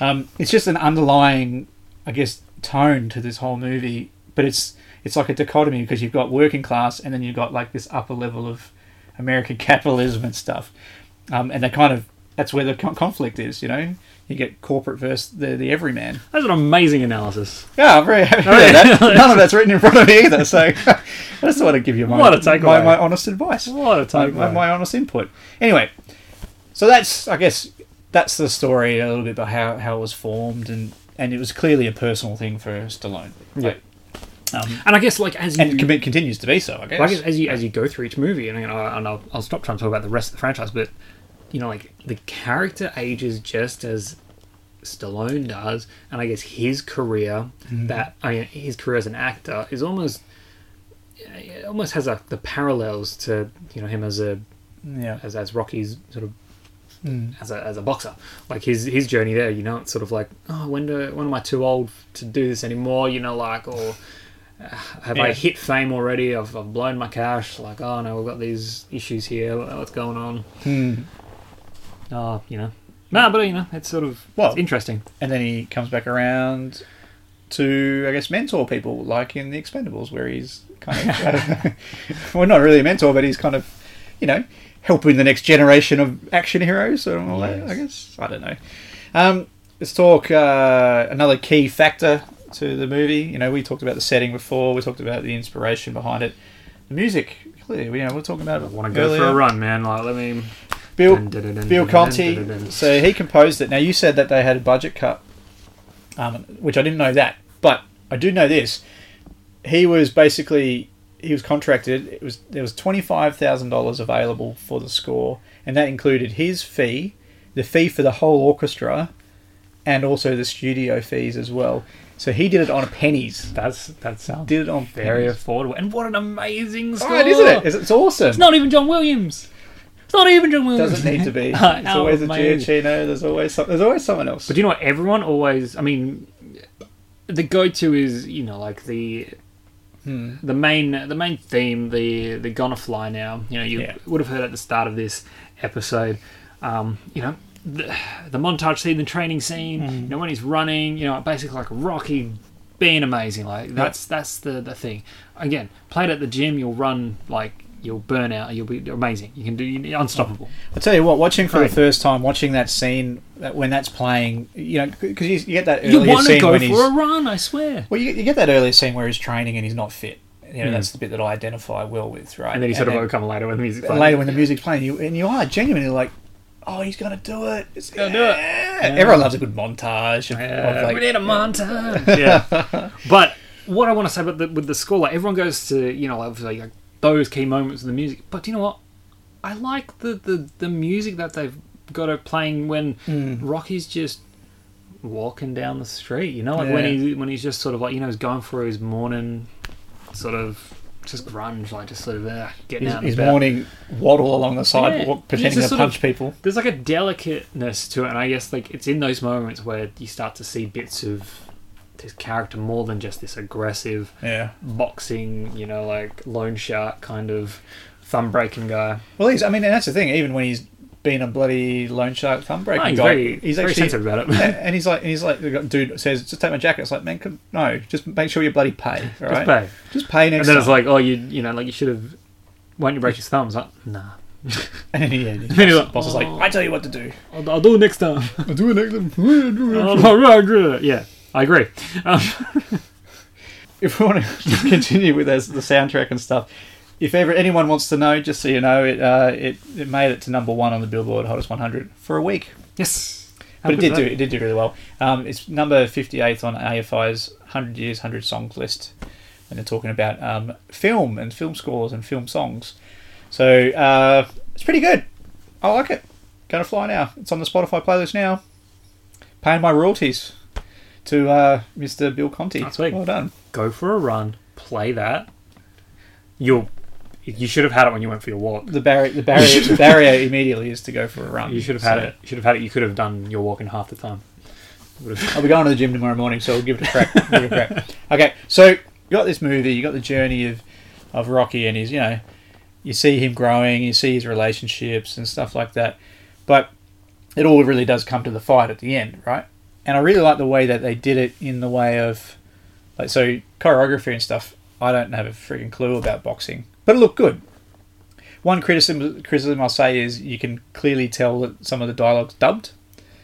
Um, it's just an underlying, I guess, tone to this whole movie. But it's it's like a dichotomy because you've got working class and then you've got like this upper level of American capitalism and stuff. Um, and they kind of that's where the conflict is. You know, you get corporate versus the the everyman. That's an amazing analysis. Yeah, I'm very happy to hear that. None of that's written in front of me either. So I just want to give you my What a takeaway. my, my honest advice. What a my, takeaway. my, my honest input. Anyway, so that's I guess that's the story a little bit about how, how it was formed and and it was clearly a personal thing for Stallone. Yeah. Um, And I guess like as you and it continues to be so. I guess. Well, I as you as you go through each movie, and, you know, and I'll, I'll stop trying to talk about the rest of the franchise, but you know, like the character ages just as Stallone does, and I guess his career, that I mean, his career as an actor is almost it almost has a, the parallels to you know him as a yeah. as as Rocky's sort of as a as a boxer. Like his his journey there, you know, it's sort of like, oh, when do when am I too old to do this anymore? You know, like or. uh, Have I hit fame already? I've, I've blown my cash. Like, oh no, we've got these issues here. What's going on? Hmm. Oh, you know. No, but you know, it's sort of Well- it's interesting. And then he comes back around to, I guess, mentor people, like in The Expendables, where he's kind of, well, not really a mentor, but he's kind of, you know, helping the next generation of action heroes and all that, I guess. I don't know. Um, let's talk uh, another key factor to the movie. You know, we talked about the setting before, we talked about the inspiration behind it. The music, clearly, you know, we're talking about I want to go earlier. for a run, man. Like, let me. Bill, Bill Conti. So he composed it. Now you said that they had a budget cut, um, which I didn't know that, but I do know this. He was basically he was contracted. It was there was twenty five thousand dollars available for the score, and that included his fee, the fee for the whole orchestra, and also the studio fees as well. So he did it on pennies. That's that sounds Did it on very pennies. affordable. And what an amazing score! Right, isn't it? It's, it's awesome. It's not even John Williams. It's not even John Williams. doesn't need to be. Uh, It's always a amazing. Giacchino. There's always some, there's always someone else. But you know what? Everyone always. I mean, the go-to is you know like the Hmm. the main the main theme. The the gonna fly now. You know you Yeah. would have heard at the start of this episode. Um, you know. The, the montage scene, the training scene, Hmm. you know when he's running, you know basically like Rocky being amazing. Like that's that's the the thing. Again, played at the gym, you'll run like you'll burn out. You'll be amazing. You can do you're unstoppable. I tell you what, watching for Right. the first time, watching that scene that when that's playing, you know, because you, you get that You want to go when for a run, I swear. well, you, you get that earlier scene where he's training and he's not fit. You know, Mm. that's the bit that I identify well with, right? And then he sort of overcome later when the music. and later when the music's playing, you and you are genuinely like, oh, he's gonna do it. He's gonna do it. Yeah. Everyone loves a good montage. Of, Yeah, of like, we need a montage. yeah. but what I want to say about the, with the score, like everyone goes to you know obviously like those key moments of the music, but you know what? I like the the, the music that they've got it playing when Rocky's just walking down the street. You know, like when Yeah. he when he's just sort of like you know he's going through his morning sort of just grunge, like just sort of uh, getting his, out. his about. morning waddle along the sidewalk, he's pretending to sort of- punch people. there's like a delicateness to it, and I guess like it's in those moments where you start to see bits of this character more than just this aggressive Yeah. boxing, you know, like loan shark kind of thumb breaking guy. Well, he's. I mean, and that's the thing. Even when he's been a bloody loan shark thumb breaking Oh, he's guy, very- he's very actually sensitive about it. And he's like, and he's like, the dude says, just take my jacket. It's like, man, come, no, just make sure you bloody pay. All right? Just pay. Just pay next. And then time. it's like, oh, you you know, like you should have. Why don't you break his thumbs? Like, nah. and then he, and his boss, boss is like. I tell you what to do. I'll, I'll do it next time. I'll do it next time. I'll do it next time. I agree. yeah, I agree. Um, if we want to continue with this, the soundtrack and stuff, if ever anyone wants to know, just so you know, it uh, it, it made it to number one on the Billboard Hottest 100 for a week. yes, But it did do it did do really well. Um, it's number 58 on AFI's 100 Years 100 Songs list, and they're talking about um, film and film scores and film songs. So uh, it's pretty good. I like it. Gonna fly now. It's on the Spotify playlist now. Paying my royalties to uh, Mr. Bill Conti. That's sweet. Well done. Go for a run. Play that. You'll. You should have had it when you went for your walk. The barrier, the barrier, the barrier immediately is to go for a run. You should have had So- it. You should have had it. You could have done your walk in half the time. I'll be going to the gym tomorrow morning, so we'll give it a crack. give it a crack. Okay, so you got this movie, you got the journey of, of Rocky, and he's you know, you see him growing, you see his relationships and stuff like that, but it all really does come to the fight at the end, right? And I really like the way that they did it in the way of, like, so choreography and stuff. I don't have a freaking clue about boxing, but it looked good. one criticism criticism I'll say is you can clearly tell that some of the dialogue's dubbed.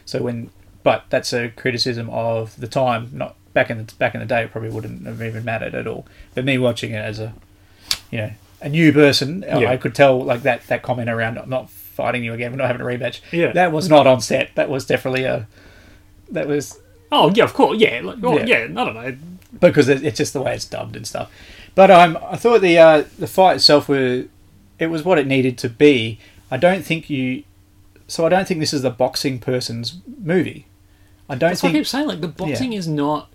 So when, but that's a criticism of the time. Not back in the back in the day, it probably wouldn't have even mattered at all. But me watching it as a, you know, a new person, Yeah. I could tell like that that comment around not fighting you again, we're not having a rematch. Yeah. that was not on set. That was definitely a. That was Oh yeah, of course. Yeah, like, oh, Yeah. yeah. I don't know. because it- it's just the way it's dubbed and stuff. But um, I thought the uh, the fight itself was it was what it needed to be. I don't think you. So I don't think this is the boxing person's movie. I don't That's what I keep saying. Like the boxing is not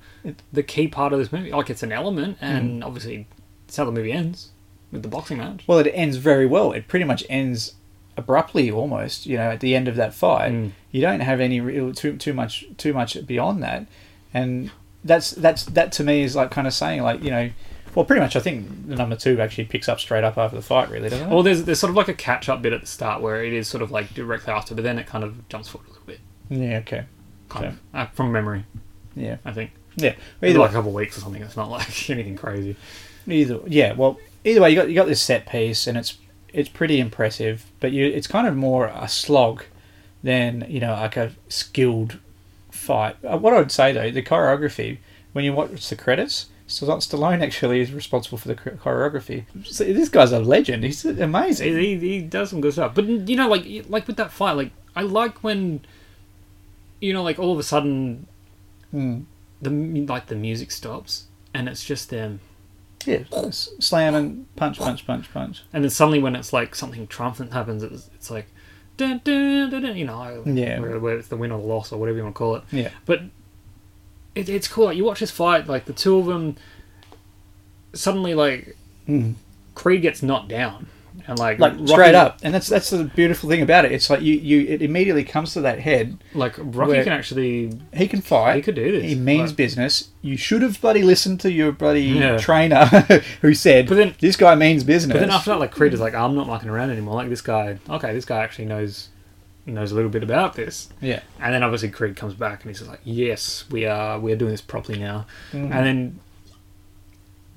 the key part of this movie. Like it's an element, Hmm. and obviously, it's how the movie ends with the boxing match. Well, it ends very well. It pretty much ends abruptly, almost. You know, at the end of that fight, Mm. you don't have any real too too much too much beyond that, and that's that's that to me is like kind of saying like you know. Well, pretty much, I think the number two actually picks up straight up after the fight, really, doesn't it? Well, there's there's sort of like a catch up bit at the start where it is sort of like directly after, but then it kind of jumps forward a little bit, yeah, okay. kind So- of uh, from memory. Yeah. I think Yeah. maybe Either like way, a couple of weeks or something. It's not like anything crazy. either yeah. Well, either way, you got you got this set piece, and it's it's pretty impressive. But you, it's kind of more a slog than you know like a skilled fight. Uh, What I would say though, the choreography when you watch the credits. St- Stallone actually is responsible for the choreography. So this guy's a legend. He's amazing. He, he, he does some good stuff, but you know, like like with that fight, like I like when you know, like all of a sudden Mm. the like the music stops and it's just them, Yeah, slam and punch, punch, punch, punch. and then suddenly when it's like something triumphant happens, it's, it's like. Dun, dun, dun, you know, Yeah. where, where it's the win or the loss or whatever you want to call it. Yeah, But it, it's cool. Like you watch this fight, like the two of them. Suddenly, like Mm. Creed gets knocked down, and like like Rocky- straight up, and that's that's the beautiful thing about it. It's like you you it immediately comes to that head. like Rocky can actually He can fight. He could do this. He means Like- business. You should have bloody listened to your bloody Yeah. trainer who said, But then- "This guy means business." But then after that, like Creed is like, I'm not mucking around anymore. Like this guy, okay, this guy actually knows knows a little bit about this. yeah, And then obviously Creed comes back and he's like, yes, we are we are doing this properly now. Mm. And then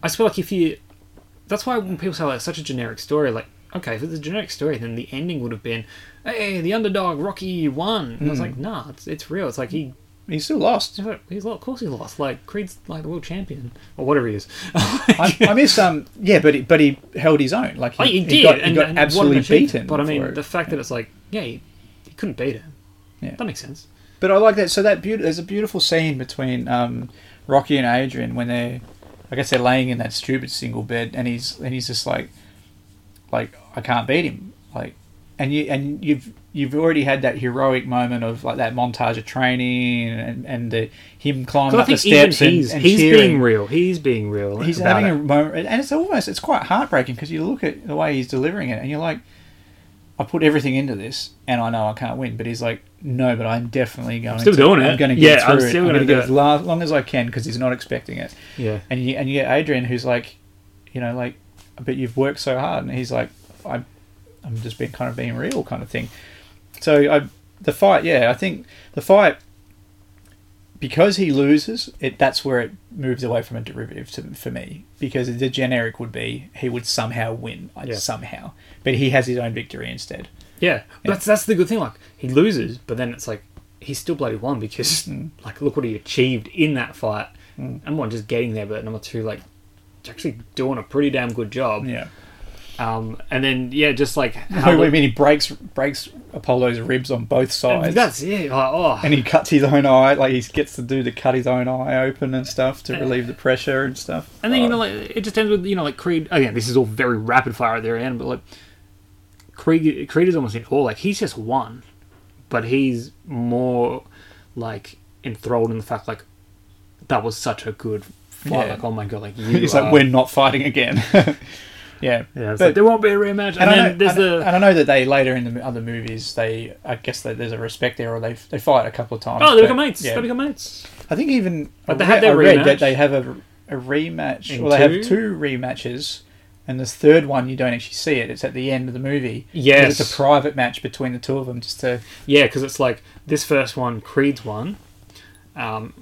I feel like if you, that's why when people say like such a generic story, like okay, if it's a generic story, then the ending would have been, hey, the underdog Rocky won. And I was Mm. like, nah, it's it's real. It's like he. he still lost. He's lost. of course he lost. Like Creed's like the world champion or whatever he is. I, I miss um yeah, but he, but he held his own. Like he, Oh, he, he did, got, he and, got and absolutely what an achievement. beaten. But I mean, the fact that it's like, yeah, he, he couldn't beat him. Yeah. that makes sense. But I like that. So that there's a beautiful scene between um, Rocky and Adrian when they're, I guess they're laying in that stupid single bed, and he's and he's just like, like I can't beat him, like, and you and you've you've already had that heroic moment of like that montage of training and and the, him climbing up the steps and, he's and he's being real. He's being real. He's having it. a moment, and it's almost it's quite heartbreaking because you look at the way he's delivering it, and you're like, I put everything into this, and I know I can't win, but he's like, no, but I'm definitely going. still to, doing I'm it. going to get Yeah, through I'm it. still I'm gonna going to get as it." long as I can because he's not expecting it. Yeah, And you and you get Adrian who's like, you know, like, but you've worked so hard, and he's like, I'm, I'm just being kind of being real, kind of thing. So I, the fight, yeah, I think the fight, because he loses, it that's where it moves away from a derivative to, for me. Because the generic would be he would somehow win, Yeah. somehow, but he has his own victory instead. yeah. That's that's the good thing. Like he loses, but then it's like he's still bloody won because Mm. like look what he achieved in that fight. Number one, just getting there, but number two, like actually doing a pretty damn good job. Yeah. Um, and then yeah, just like how you mean he breaks breaks Apollo's ribs on both sides? that's it. Like, oh, and he cuts his own eye, like he gets to do the cut his own eye open and stuff to relieve the pressure and stuff. And then you Oh. know, like it just ends with you know, like Creed. Again, this is all very rapid fire at their end, but like Creed, Creed is almost in all like he's just won, but he's more like enthralled in the fact like that was such a good fight. Yeah. Like oh my god, like you. He's are- like, we're not fighting again. yeah. yeah, but- like, there won't be a rematch. And, And, then know, there's and, the and I know that they later in the other movies, they I guess that there's a respect there, or they they fight a couple of times. oh, they become mates. yeah. They become mates. I think even But they read, had their rematch. that they have a, a rematch. Well, they have two rematches, and this third one you don't actually see it. It's at the end of the movie. Yes. it's a private match between the two of them, just to Yeah, because it's like this first one, Creed's one. Um,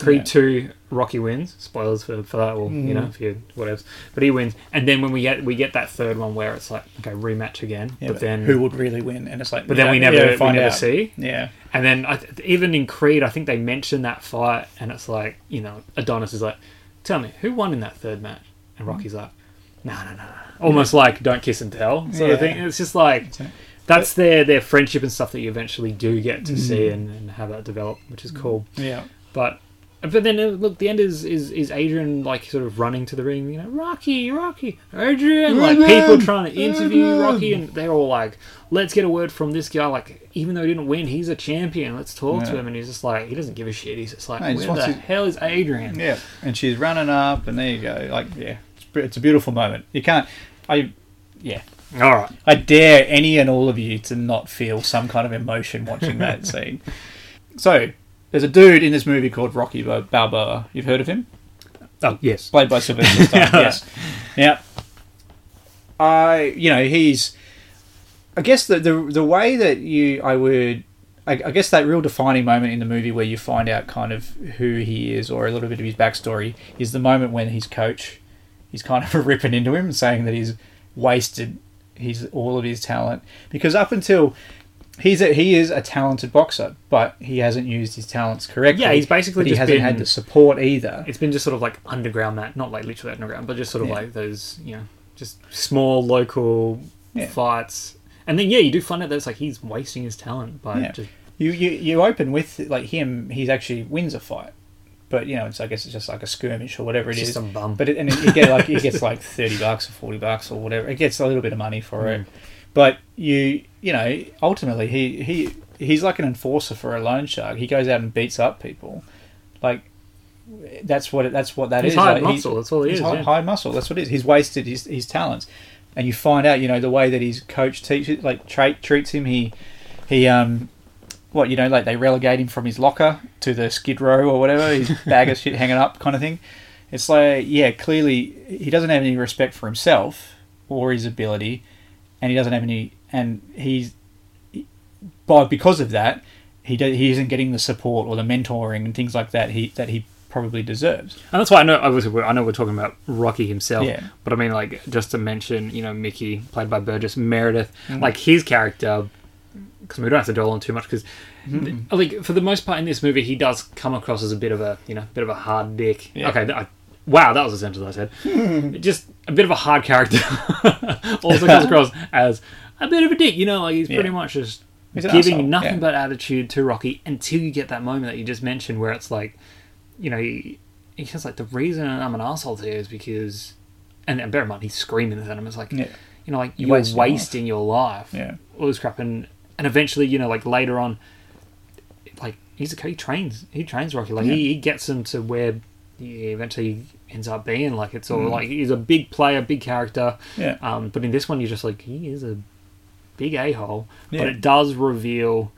Creed Yeah. two, Rocky wins. Spoilers for, for that, or you mm. know, if you whatever. But he wins, and then when we get we get that third one where it's like okay rematch again, Yeah, but then who would really win? And it's like, But then we never- we never out. see. Yeah, And then I, even in Creed, I think they mention that fight, and it's like you know Adonis is like, "Tell me who won in that third match?" And mm. Rocky's like, "No, no, no, no." Almost like don't kiss and tell sort of thing. It's just like that's their their friendship and stuff that you eventually do get to mm. see and, and have that develop, which is cool. yeah. But but then uh, look, the end is is is Adrian like sort of running to the ring, you know, Rocky, Rocky, Adrian, like people trying to interview Rocky, and they're all like, "Let's get a word from this guy." Like, even though he didn't win, he's a champion. Let's talk to him, and he's just like, he doesn't give a shit. He's just like, he "Where just the to- hell is Adrian?" Yeah, and she's running up, and there you go. Like, yeah, it's, it's a beautiful moment. You can't. I, yeah, All right, I dare any and all of you to not feel some kind of emotion watching that scene. So, there's a dude in this movie called Rocky Bal- Balboa. You've heard of him? oh yes, Played by Sylvester Stallone. yes. Yeah. I, you know, he's. I guess the the the way that you, I would. I, I guess that real defining moment in the movie where you find out kind of who he is or a little bit of his backstory is the moment when his coach he's kind of ripping into him, saying that he's wasted his all of his talent because up until he's a, he is a talented boxer, but he hasn't used his talents correctly. Yeah, he's basically he hasn't been- had the support either. it's been just sort of like underground that, not like literally underground, but just sort of Yeah. like those, you know, just small local Yeah. fights. And then yeah, you do find out that it's like he's wasting his talent by Yeah. just You, you you open with like him. He's actually wins a fight, but you know it's I guess it's just like a skirmish or whatever it It's is. just some bum. But it, and it, you get like he gets like thirty bucks or forty bucks or whatever. It gets a little bit of money for Mm. it, but you you know ultimately he he he's like an enforcer for a loan shark. He goes out and beats up people, like. That's what it, that's what that He's is. hired Like, muscle, that's all he he's is, hi- yeah. Hired muscle. That's what it is. He's wasted his, his talents, and you find out, you know, the way that his coach teaches, like tra- treats him. He he um what you know like they relegate him from his locker to the skid row or whatever his bag of shit hanging up kind of thing it's like yeah clearly he doesn't have any respect for himself or his ability and he doesn't have any and he's but because of that he do, he isn't getting the support or the mentoring and things like that he that he probably deserves And that's why I know. Obviously, we're, I know we're talking about Rocky himself. Yeah. But I mean, like, just to mention, you know, Mickey, played by Burgess Meredith, Mm. like his character, because we don't have to dwell on too much. Because, like, for the most part in this movie, he does come across as a bit of a, you know, bit of a hard dick. Yeah. Okay. I, wow, that was a sentence I said. just a bit of a hard character. also comes across as a bit of a dick. You know, like he's pretty Yeah. much just giving nothing yeah. but attitude to Rocky until you get that moment that you just mentioned where it's like, you know, he, he's just like, the reason I'm an asshole to you is because, and, and bear in mind, he's screaming at him. It's like, Yeah. you know, like You're you're wasting wasting, your your life. Yeah. All this crap. And, and eventually, you know, like later on, like, he's a, he trains, he trains Rocky. Like, he, he gets him to where he eventually ends up being. Like, it's all like, he's a big player, big character. Mm. yeah Um, but in this one, you're just like, he is a big a hole. Yeah. But it does reveal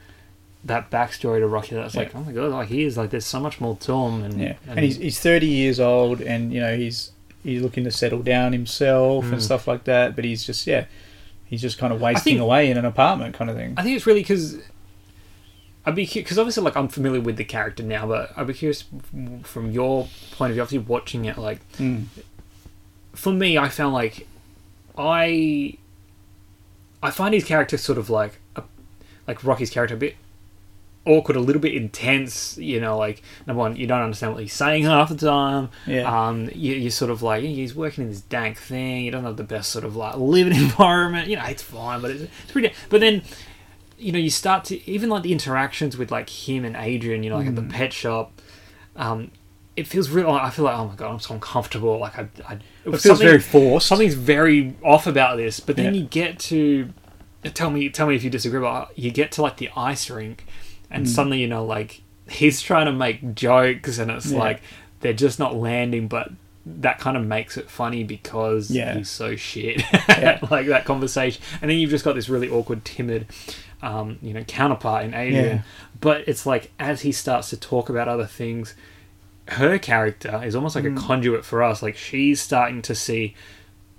that backstory to Rocky. That's like, oh my god, like he is like, there's so much more to him. And, Yeah, and, he's he's thirty years old, and you know he's he's looking to settle down himself and stuff like that. But he's just yeah, he's just kind of wasting think- away in an apartment kind of thing. I think it's really because I'd be because obviously like I'm familiar with the character now, but I'd be curious from your point of view, obviously watching it. Like Mm. for me, I found like I I find his character sort of like a, like Rocky's character a bit awkward, a little bit intense. You know, like number one, you don't understand what he's saying half the time. Yeah. Um, you, you're sort of like he's working in this dank thing. You don't have the best sort of like living environment. You know, it's fine, but it's, it's pretty. But then, you know, you start to even like the interactions with like him and Adrian. You know, like at the pet shop. Um, it feels real. I feel like oh my god, I'm so uncomfortable. Like I, I It feels very forced. Something's very off about this. But then Yeah. you get to tell me, tell me if you disagree. But you get to like the ice rink, Mm. and suddenly you know like he's trying to make jokes, and it's Yeah. like they're just not landing. But that kind of makes it funny because Yeah. he's so shit. like that conversation, and then you've just got this really awkward, timid. Um, you know, counterpart in Adrian, Yeah. but it's like as he starts to talk about other things, her character is almost like Mm. a conduit for us. Like she's starting to see,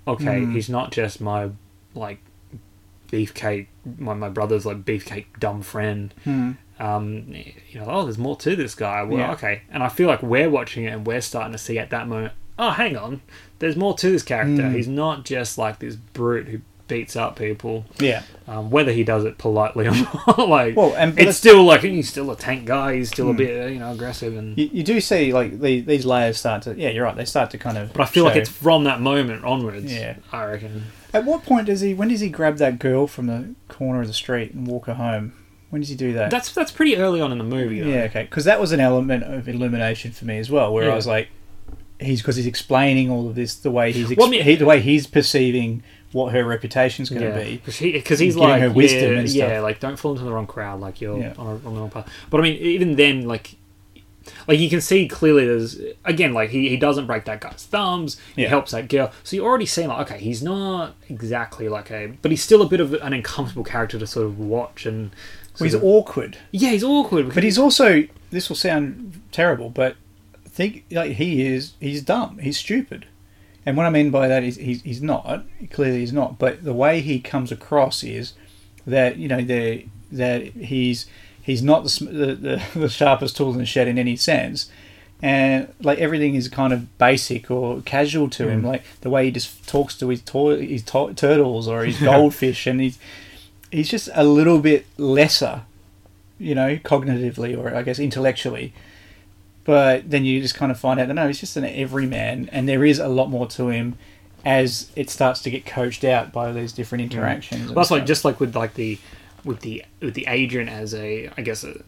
okay, Mm. he's not just my like beefcake, my my brother's like beefcake dumb friend, Hmm. um, you know, oh, there's more to this guy. Well, Yeah. okay, and I feel like we're watching it and we're starting to see at that moment. Oh, hang on, there's more to this character. Hmm. He's not just like this brute who beats up people. Yeah. Um, whether he does it politely or not, like, Well, and- it's still like he's still a tank guy. He's still a bit, uh, you know, aggressive and. You, you do see like the, these layers start to yeah you're right they start to kind of But I feel like it's from that moment onwards. Yeah. I reckon. at what point does he when does he grab that girl from the corner of the street and walk her home when does he do that That's that's pretty early on in the movie. Though. yeah okay because that was an element of illumination for me as well where Yeah. I was like he's because he's explaining all of this the way he's ex- Well, I mean- he, the way he's perceiving what her reputation's going to Yeah, be because he, he's like, her wisdom yeah, and stuff. yeah, like don't fall into the wrong crowd, like you're Yeah. on, a, on the wrong path. But I mean, even then, like, like you can see clearly, there's again, like he, he doesn't break that guy's thumbs. He helps that girl, so you already see like, okay, he's not exactly like a, but he's still a bit of an uncomfortable character to sort of watch and. well, he's of- awkward yeah, he's awkward, but he's also this will sound terrible but think like he is he's dumb he's stupid and what I mean by that is he's, he's not clearly he's not but the way he comes across is that you know the that he's he's not the, the, the, sharpest tool in the shed in any sense. And like everything is kind of basic or casual to him mm. like the way he just talks to his, to- his to- turtles or his goldfish and he's he's just a little bit lesser you know cognitively or I guess intellectually but then you just kind of find out that no he's just an everyman and there is a lot more to him as it starts to get coached out by these different interactions and Well, that's like just like with like the with the with the Adrian as a I guess a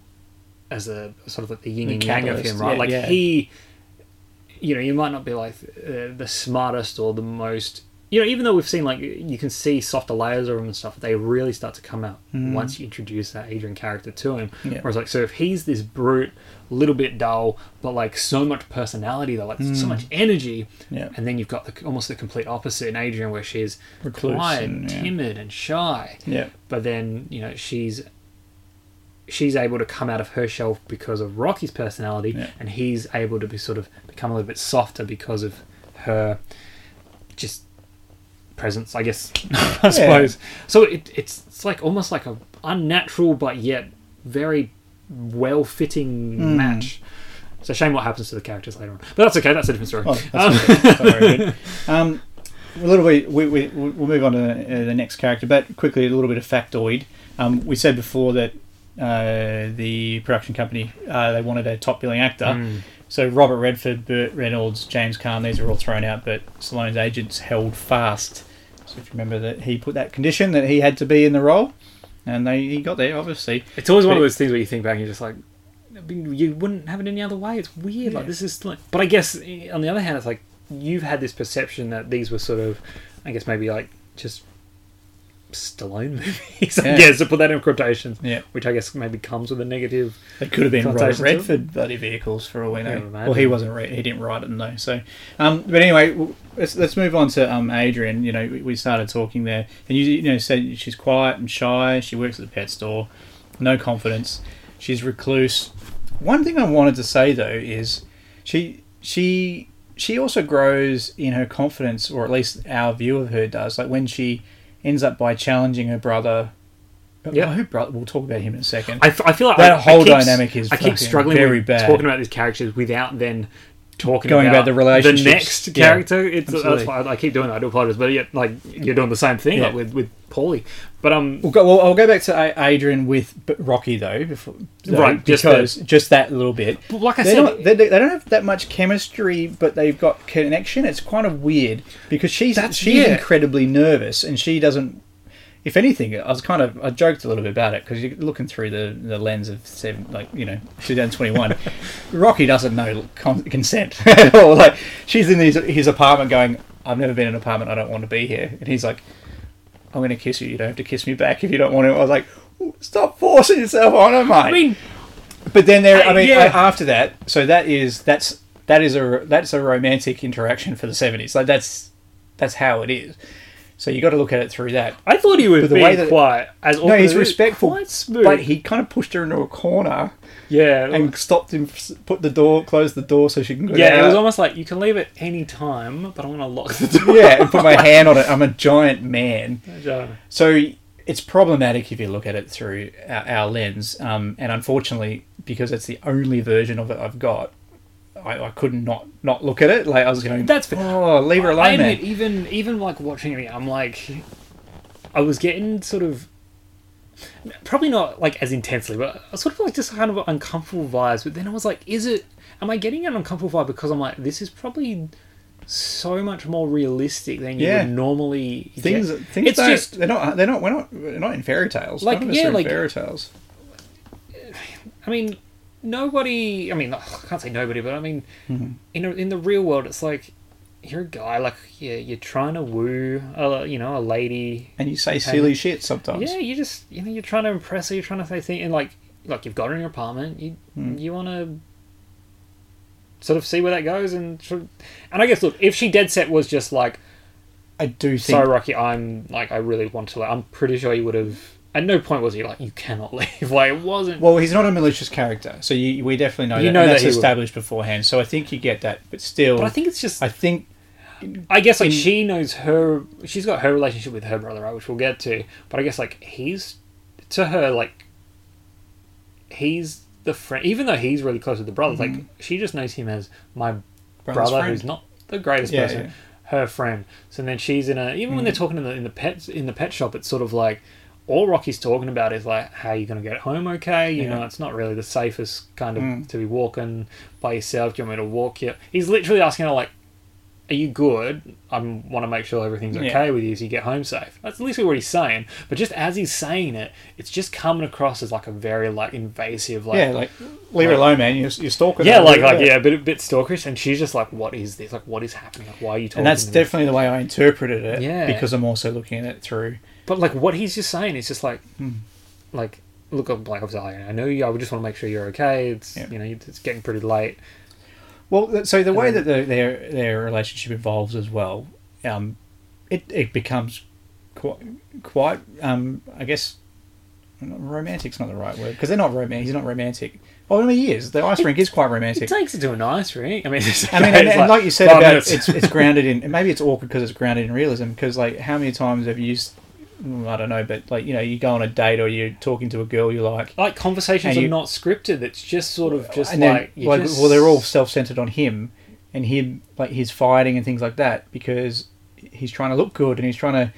as a sort of like the yin The and yang of him, right? yeah, like yeah. he, you know, you might not be like uh, the smartest or the most. You know, even though we've seen like you can see softer layers of him and stuff, they really start to come out once you introduce that Adrian character to him. Mm. Yeah. Whereas like, so if he's this brute, a little bit dull, but like so much personality, though, like so much energy, Mm. Yeah. and then you've got the almost the complete opposite in Adrian, where she's Recluse quiet, and, yeah. timid, and shy yeah but then you know she's she's able to come out of her shell because of Rocky's personality, Yeah. and he's able to be sort of become a little bit softer because of her just presence, I guess. I suppose. So it, it's it's like almost like a unnatural but yet very well fitting Hmm. match. It's a shame what happens to the characters later on, but that's okay. That's a different story. Oh, that's okay. That's not very good. Um, a little bit. We, we we'll move on to uh, the next character, but quickly a little bit of factoid. Um, we said before that uh, the production company uh, they wanted a top billing actor. Hmm. So Robert Redford, Burt Reynolds, James Caan, these are all thrown out, but Stallone's agents held fast. So if you remember that he put that condition that he had to be in the role, and they he got there obviously. It's always one of those things where you think back and you're just like, I mean, you wouldn't have it any other way. It's weird. Like this is like, but I guess eh, on the other hand, it's like you've had this perception that these were sort of, I guess maybe like just Stallone movies. I Yeah. guess to put that in quotations. Yeah. Which I guess maybe comes with a negative. They could have been Robert Redford bloody vehicles for all we know. Well, he wasn't. Re- he didn't write it, though. So, um, but anyway, let's let's move on to um, Adrian. You know, we- we started talking there, and you you know said she's quiet and shy. She works at the pet store, no confidence. She's recluse. One thing I wanted to say though is she she she also grows in her confidence, or at least our view of her does. Like when she ends up by challenging her brother. Yeah. her brother. We'll talk about him in a second. I, f- I feel like That I, I whole keep, dynamic is I keep struggling very with bad. talking about these characters without then talking Going about, about the relationships. the next Yeah, character. It's absolutely. that's why I, keep doing that. I do apologize, but yet like you're doing the same thing Yeah. like with with Paulie. But um, We'll go, well, I'll go back to Adrian with Rocky though, before, though, Right, just because just, that little bit. Like I They're said, not, they, they don't have that much chemistry, but they've got connection. It's kind of weird because she's she's yeah. incredibly nervous, and she doesn't. If anything, I was kind of I joked a little bit about it because you're looking through the, the lens of seven, like you know, 2021. Rocky doesn't know con- consent at all. Like she's in his his apartment, going, "I've never been in an apartment. I don't want to be here," and he's like, I'm going to kiss you. You don't have to kiss me back if you don't want to. I was like, stop forcing yourself on her, mate. I mean, but then there, I mean, yeah. after that, so that is that's that is a that's a romantic interaction for the seventies. Like that's that's how it is. So you got to look at it through that. I thought he was But the being way that- quiet. As No, he's respectful, quite smooth. but he kind of pushed her into a corner yeah, and stopped him, put the door, closed the door so she can go. yeah, it was almost like you can leave at any time, but I'm gonna lock the door. yeah, and put my hand on it. I'm a giant man. So it's problematic if you look at it through our, our lens. Um, and unfortunately, because it's the only version of it I've got, I, I couldn't not not look at it. Like I was going, That's fair. oh, leave her I alone, admit, man. even even like watching it, I'm like, I was getting sort of, probably not like as intensely, but I was sort of like just kind of uncomfortable vibes. But then I was like, is it? Am I getting an uncomfortable vibe because I'm like, this is probably so much more realistic than you Yeah. would normally Things get. things it's just they're not they're not we're not we're not in fairy tales. Like, yeah, like- fairy tales. I mean, nobody. I mean, I can't say nobody, but I mean, Mm-hmm. in a, in the real world, it's like you're a guy. Like, yeah, you're trying to woo, a, you know, a lady. And you say silly shit sometimes. Yeah, you just you know you're trying to impress her. You're trying to say things and like like you've got her in your apartment. You Hmm. you want to sort of see where that goes and sort of, and I guess look if she dead set was just like I do think sorry Rocky I'm like I really want to. Like, I'm pretty sure you would have. At no point was he like you cannot leave. Like it wasn't. Well, he's not a malicious character, so you, we definitely know You that. know and that's will. established beforehand. So I think you get that, but still, but I think it's just I think I guess like in- she knows her. She's got her relationship with her brother, right, which we'll get to. But I guess like he's to her like he's the friend, even though he's really close with the brothers. Like she just knows him as my Mm-hmm. Brother's brother, friend. who's not the greatest Yeah, person. yeah. Mm. Her friend. So then she's in a even when they're talking in the in the pets in the pet shop, it's sort of like. All Rocky's talking about is like, how you going to get home okay? You Yeah. know, it's not really the safest kind of Mm. to be walking by yourself. Do you want me to walk you? He's literally asking her like, are you good? I want to make sure everything's Yeah. okay with you so you get home safe. That's at least what he's saying. But just as he's saying it, it's just coming across as like a very like invasive, like yeah, like leave her like- alone, man. You're, you're stalking. yeah, like like yeah, a bit a bit stalkerish. And she's just like, what is this? Like, what is happening? Like, why are you talking? And that's definitely the way I interpreted it. Yeah. because I'm also looking at it through. But like, what he's just saying is just like, Hmm. like, look, I'm like, obviously, I know you. I just want to make sure you're okay. It's Yeah. you know, it's getting pretty late. Well, so the way then- that the, their their relationship evolves as well, um, it it becomes quite quite um, I guess romantic's not the right word because they're not romantic. He's not romantic. Oh, I mean, he is. The ice rink is quite romantic. It takes it to an ice rink. I mean, I mean, and, and like you said about minutes. it's it's grounded in and maybe it's awkward because it's grounded in realism. Because like, how many times have you used? mm, I don't know, but like you know, you go on a date or you're talking to a girl you like, like conversations you- are not scripted. It's just sort of just and then like, like just- well, they're all self-centered on him and him like he's fighting and things like that because he's trying to look good and he's trying to.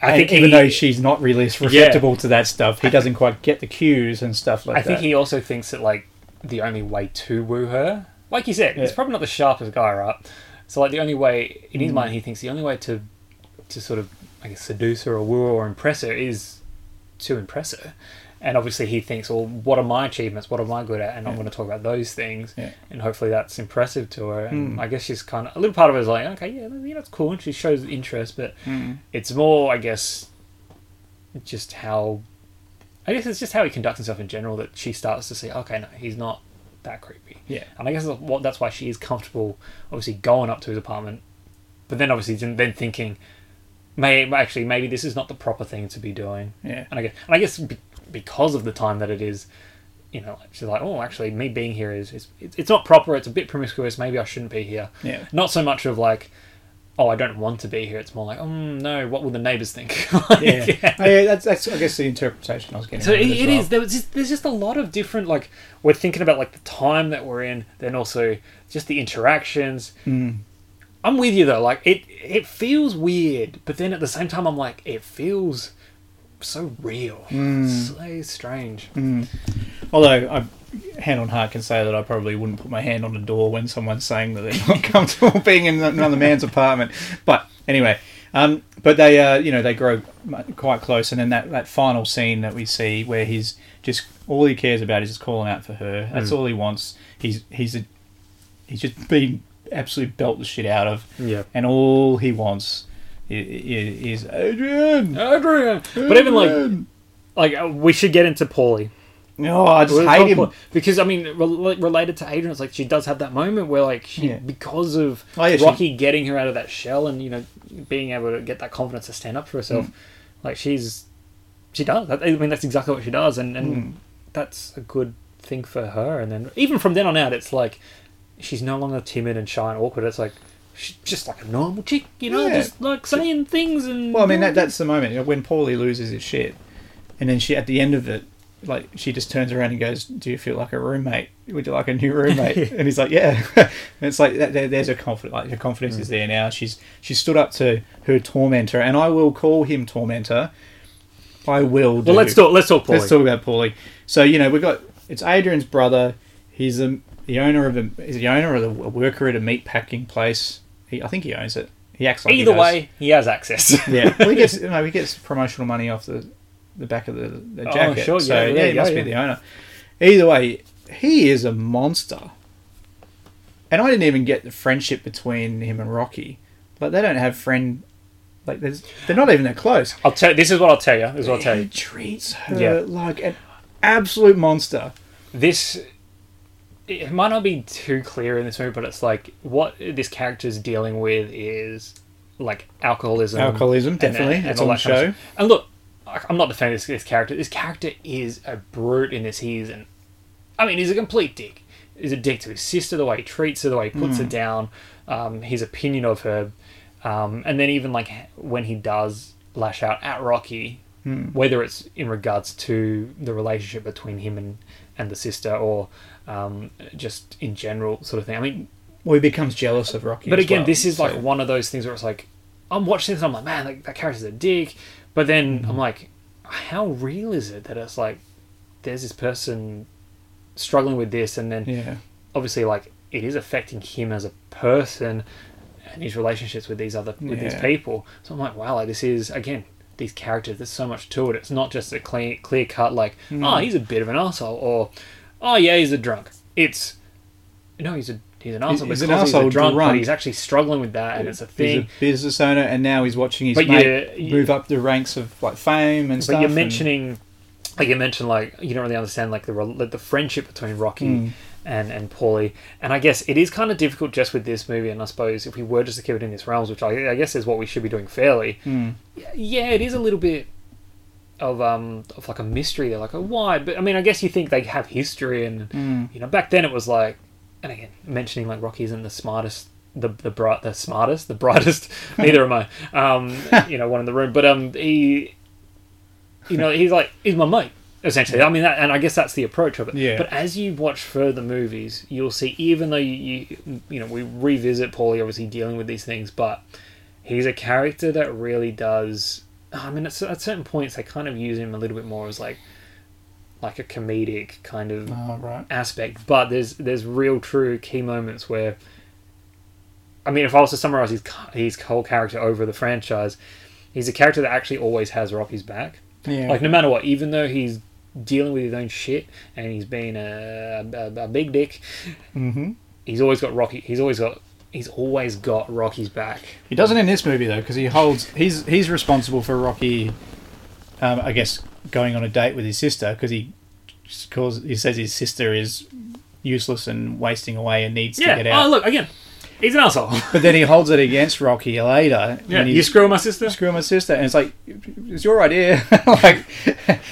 I think even he, though she's not really receptible to that stuff, he doesn't quite get the cues and stuff like that. I think he also thinks that like the only way to woo her, like you said, he's probably not the sharpest guy, right? So like the only way in his mm. mind, he thinks the only way to to sort of I guess seduce her or woo her or impress her is to impress her. And obviously, he thinks, well, what are my achievements? What am I good at? And I'm going to talk about those things. Yeah. And hopefully, that's impressive to her. And Hmm. I guess she's kind of a little part of her is like, okay, yeah, you know, it's cool. And she shows interest, but Hmm. it's more, I guess, just how I guess it's just how he conducts himself in general that she starts to see. Okay, no, he's not that creepy. Yeah. and I guess that's what that's why she is comfortable, obviously going up to his apartment, but then obviously then thinking, may actually maybe this is not the proper thing to be doing. Yeah. And I guess and I guess be, because of the time that it is, you know, she's like, oh, actually, me being here is, is it's it's not proper. It's a bit promiscuous. Maybe I shouldn't be here. Yeah. Not so much of like. Oh, I don't want to be here. It's more like, oh no, what will the neighbours think? Like, yeah. Oh, yeah, that's, that's I guess the interpretation I was getting. so it, it well. is. There was just, there's just a lot of different like we're thinking about like the time that we're in, then also just the interactions. Mm. I'm with you though. Like it, it feels weird, but then at the same time, I'm like, it feels so real, Mm. so strange. Although I, hand on heart, can say that I probably wouldn't put my hand on the door when someone's saying that they're not comfortable being in another man's apartment. But anyway, um, but they, uh, you know, they grow quite close, and then that, that final scene that we see where he's just all he cares about is just calling out for her. That's all he wants. He's he's a he's just been absolutely belt the shit out of, Yeah. and all he wants is, is Adrian. Adrian. But even like, like uh, we should get into Paulie. oh, I just hate him. because I mean, rel- related to Adrian, it's like she does have that moment where like she, Yeah. because of Oh, yeah, she- Rocky getting her out of that shell and you know being able to get that confidence to stand up for herself, Mm. like she's she does. I mean, that's exactly what she does, and and Mm. that's a good thing for her. And then even from then on out, it's like she's no longer timid and shy and awkward. It's like she's just like a normal chick, you know, Yeah. just like saying things and. Well, I mean that that's the moment you know, when Paulie loses his shit, and then she at the end of it, like she just turns around and goes, "Do you feel like a roommate? Would you like a new roommate?" and he's like, "Yeah." and it's like that, there, there's a confidence. Like her confidence Mm. is there now. She's she stood up to her tormentor, and I will call him tormentor. I will. Do. well, let's talk. Let's talk. Paulie. Let's talk about Paulie. So you know we've got it's Adrian's brother. He's the the owner of a he's the owner of a, a worker at a meat packing place. He, I think he owns it. He acts like Either does. way, he has access. Yeah, well, he gets no, he gets promotional money off the the back of the, the Oh, jacket. sure, so yeah, yeah, he must yeah. be the owner. Either way, he is a monster. And I didn't even get the friendship between him and Rocky. Like they don't have friend. Like there's, they're not even that close. I'll tell. This is what I'll tell you. This is what I'll tell He you. treats her Yeah. like an absolute monster. This it might not be too clear in this movie, but it's like what this character is dealing with is like alcoholism. Alcoholism, and- definitely. and It's all that kind of show. And look, I'm not defending this, this character. This character is a brute in this. He's an, I mean, he's a complete dick. He's a dick to his sister, the way he treats her, the way he puts her down, um, his opinion of her, um, and then even like when he does lash out at Rocky, whether it's in regards to the relationship between him and and the sister, or um, just in general sort of thing. I mean, Well, he becomes jealous of Rocky. but again, well, this is like one of those things where it's like I'm watching this and I'm like, man, like, that character's a dick. But then Mm-hmm. I'm like, how real is it that it's like there's this person struggling with this, and then yeah. obviously like it is affecting him as a person and his relationships with these other with these people. So I'm like, wow, like this is again these characters. There's so much to it. It's not just a clear clear cut like, Mm. oh, he's a bit of an asshole, or oh yeah, he's a drunk. It's no, he's a he's an asshole he's an he's arsehole a drunk, but he's actually struggling with that, and it's a He's thing. a business owner, and now he's watching his But mate you- you- move up the ranks of like fame and stuff. But you're and- mentioning, like you mentioned, like you don't really understand like the rel- the friendship between Rocky Mm. and and Paulie, and I guess it is kind of difficult just with this movie. And I suppose if we were just to keep it in this realms, which I, I guess is what we should be doing fairly, Mm. yeah, it is a little bit of um of like a mystery. They're like, oh, why? But I mean, I guess you think they have history, and Mm. you know, back then it was like, and again, mentioning like Rocky isn't the smartest. The the bright the smartest the brightest neither am I um you know one in the room but um he you know, he's like, he's my mate, essentially. I mean, that, and I guess that's the approach of it. Yeah. But as you watch further movies, you'll see, even though you, you, you know, we revisit Paulie obviously dealing with these things, but he's a character that really does. I mean, at, at certain points, they kind of use him a little bit more as like, like a comedic kind of Oh, right. aspect. But there's there's real true key moments where. I mean, if I was to summarize his his whole character over the franchise, he's a character that actually always has Rocky's back. Yeah. Like no matter what, even though he's dealing with his own shit and he's been a, a, a big dick, hmm he's always got Rocky. He's always got he's always got Rocky's back. He doesn't in this movie though, because he holds. He's he's responsible for Rocky. Um, I guess going on a date with his sister because he calls. He says his sister is useless and wasting away and needs Yeah. to get out. Oh look again, he's an asshole. But then he holds it against Rocky later. yeah. You screw my sister. screw my sister, and it's like it's your idea. like,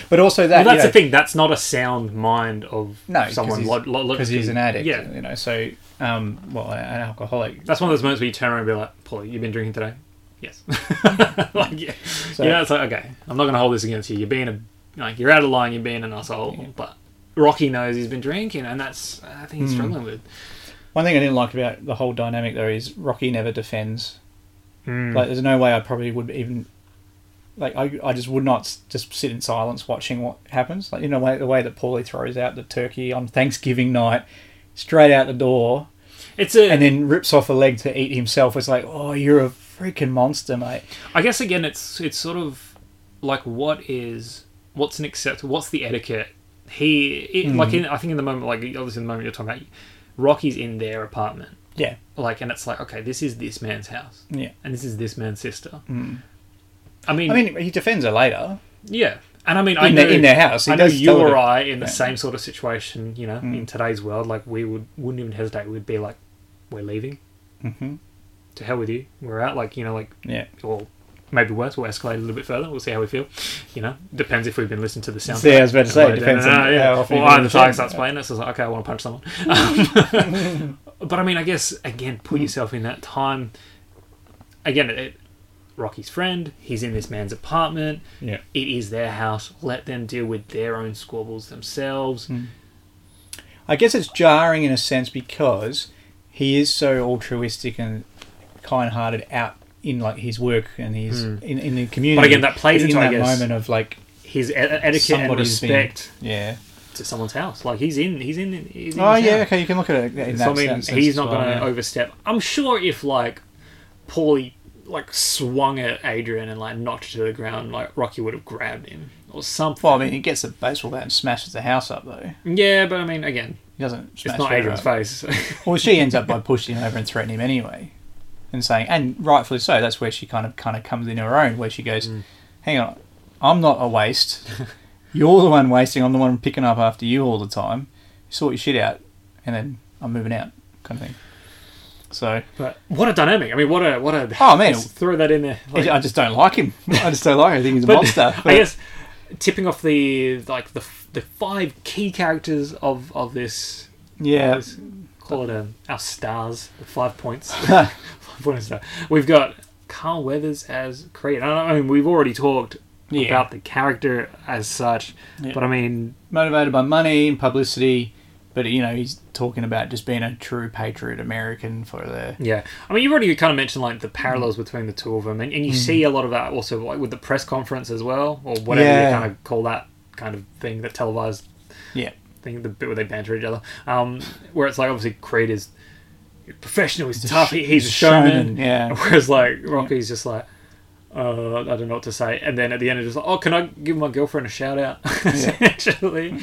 but also that. Well, that's you know, the thing. That's not a sound mind of No, because someone he's, lo- lo- he's an addict. Yeah, you know. So, um, well, an alcoholic. That's one of those moments where you turn around and be like, Paulie, you've been drinking today? Yes. like, yeah. So- you know, it's like, okay, I'm not going to hold this against you. You're being a, like, you're out of line, you're being an asshole. But Rocky knows he's been drinking, and that's, I think he's struggling with. One thing I didn't like about the whole dynamic though is Rocky never defends. Mm. Like, there's no way I probably would even. Like, I, I just would not just sit in silence watching what happens. Like, you know, way, the way that Paulie throws out the turkey on Thanksgiving night, straight out the door, It's a, and then rips off a leg to eat himself. It's like, oh, you're a freaking monster, mate. I guess again, it's it's sort of like what is what's an acceptable, what's the etiquette? He it, Hmm. like in, I think in the moment, like obviously in the moment you're talking about, Rocky's in their apartment, Yeah, like, and it's like, okay, this is this man's house, yeah. and this is this man's sister. I mean, I mean, he defends her later yeah, and I mean, I in, know their, in their house. He I know you or I in the Yeah. same sort of situation, you know, in today's world, like we would wouldn't even hesitate. We'd be like, we're leaving. Mhm. To hell with you. We're out. Like you know, like Yeah. or maybe worse. We'll escalate a little bit further. We'll see how we feel. You know, depends if we've been listening to the sound. Yeah, I was about to say, it depends on yeah. how often Or either the side starts playing this. It's like, okay, I want to punch someone. Um, but I mean, I guess again, put yourself in that time. Again, it, Rocky's friend. He's in this man's apartment. Yeah. It is their house. Let them deal with their own squabbles themselves. Hmm. I guess it's jarring in a sense because he is so altruistic and kind-hearted out in like his work and his in, in the community. But again, that plays in into, that moment of like His etiquette and been- respect yeah. to someone's house. Like he's in. He's in. He's in Oh yeah, house. okay, you can look at it in that So I mean, sense he's not well, going to yeah. overstep. I'm sure if like Paulie like swung at Adrian and like knocked her to the ground, like Rocky would have grabbed him or something. Well, I mean, he gets a baseball bat and smashes the house up though. yeah, but I mean, again, He doesn't. Smash it's not Adrian's up. face. Well, she ends up by pushing him over and threatening him anyway, and saying, and rightfully so. That's where she kind of kind of comes in her own, where she goes, Mm. "Hang on, I'm not a waste. You're the one wasting. I'm the one picking up after you all the time. Sort your shit out, and then I'm moving out, kind of thing." So but what a dynamic! I mean, what a what a. Oh, man. throw that in there. Like, I just don't like him. I just don't like him. I think he's a but monster. I guess tipping off the like the the five key characters of of this yeah, call it a, our stars, the five points. five point star. We've got Carl Weathers as Creed. I mean, we've already talked Yeah. about the character as such, Yeah. but I mean, motivated by money and publicity. But you know, he's talking about just being a true patriot American for the yeah. I mean, you've already kind of mentioned like the parallels between the two of them, and, and you see a lot of that also like with the press conference as well, or whatever Yeah. you kind of call that kind of thing, that televised yeah. thing, the bit where they banter each other. Um, where it's like obviously Creed is professional, he's tough, he, he's a showman. yeah. Whereas like Rocky's just like, uh, I don't know what to say. And then at the end, it's just like, oh, can I give my girlfriend a shout out? Essentially.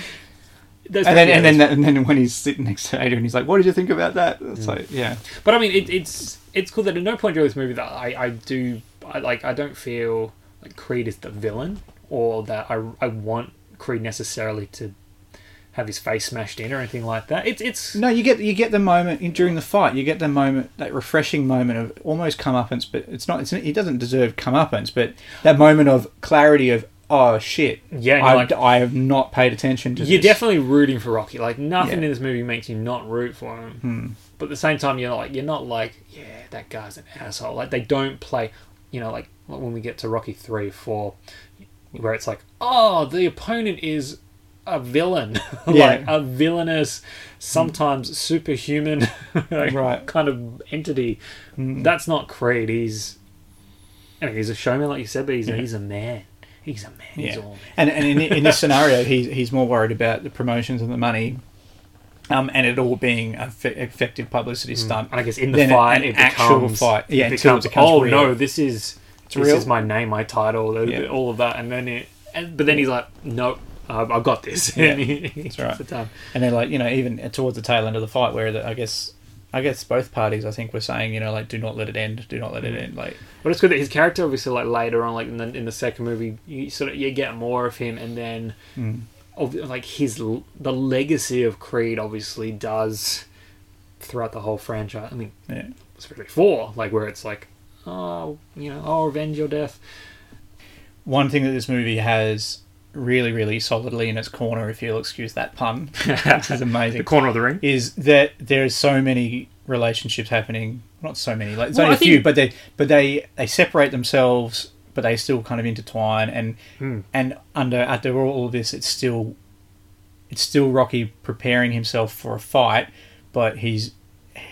That's And then, and then, and then when he's sitting next to Adrian, he's like, "What did you think about that?" It's Mm. like, yeah, but I mean, it, it's it's cool that at no point during this movie that I, I do I like I don't feel like Creed is the villain or that I, I want Creed necessarily to have his face smashed in or anything like that. It's it's no, you get you get the moment in, during the fight. You get the moment, that refreshing moment of almost comeuppance, but it's not. It's he doesn't deserve comeuppance, but that moment of clarity of oh shit, Yeah, I, like- I have not paid attention to. You're this. definitely rooting for Rocky. Like nothing Yeah. Hmm. in this movie makes you not root for him. But at the same time, you're like you're not like yeah that guy's an asshole. Like they don't play. You know, like when we get to Rocky three, four, where it's like oh the opponent is a villain, like Yeah. a villainous, sometimes superhuman, like, Right. kind of entity. That's not Creed. He's. I mean, he's a showman, like you said, but he's, he's a man. He's a man. He's Yeah. all man. And and in, in this scenario, he's he's more worried about the promotions and the money, um, and it all being a fe- effective publicity stunt. And I guess in the than fight, an it actual becomes, fight. Yeah, it until becomes, it becomes oh real. no, this is this real. is my name, my title, the- Yeah. all of that, and then it, and, but then he's like, nope, I've, I've got this. Yeah, and he, he that's right. the time. And then like you know even towards the tail end of the fight, where the, I guess I guess both parties I think were saying you know like do not let it end, do not let Mm. it end. Like But it's good that his character, obviously, like later on, like in the in the second movie, you sort of you get more of him, and then Mm. of like his the legacy of Creed obviously does throughout the whole franchise. I mean, yeah. especially four, like where it's like, oh, you know, oh, revenge your death. One thing that this movie has really really solidly in its corner, if you'll excuse that pun, which is amazing. The corner of the ring. is that there's so many relationships happening. Not so many, like it's Well, only I a few, but they but they they separate themselves, but they still kind of intertwine. And Hmm. and under after all of this, it's still it's still Rocky preparing himself for a fight, but he's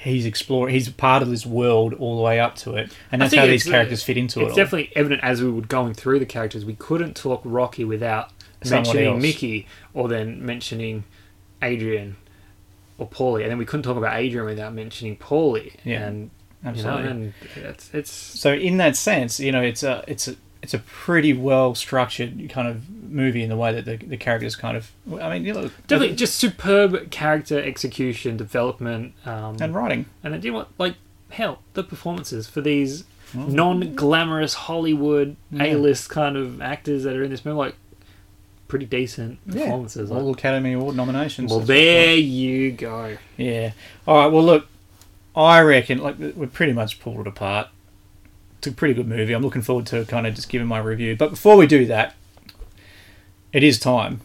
he's exploring. He's part of this world all the way up to it, and that's how these characters fit into it's it. It's definitely evident as we were going through the characters. We couldn't talk Rocky without mentioning else. Mickey or then mentioning Adrian or Paulie, and then we couldn't talk about Adrian without mentioning Paulie. Yeah, and absolutely. You know, and it's it's So in that sense, you know, it's a it's a it's a pretty well structured kind of movie in the way that the, the characters kind of. I mean, you know, definitely just superb character execution, development, um, and writing. and then you know what, like hell, the performances for these Mm. non-glamorous Hollywood A-list kind of actors that are in this movie, like pretty decent Yeah, performances. like- all Academy Award nominations. Well, there you go. Yeah. All right. Well, look, I reckon like we pretty much pulled it apart. It's a pretty good movie. I'm looking forward to kind of just giving my review. But before we do that, it is time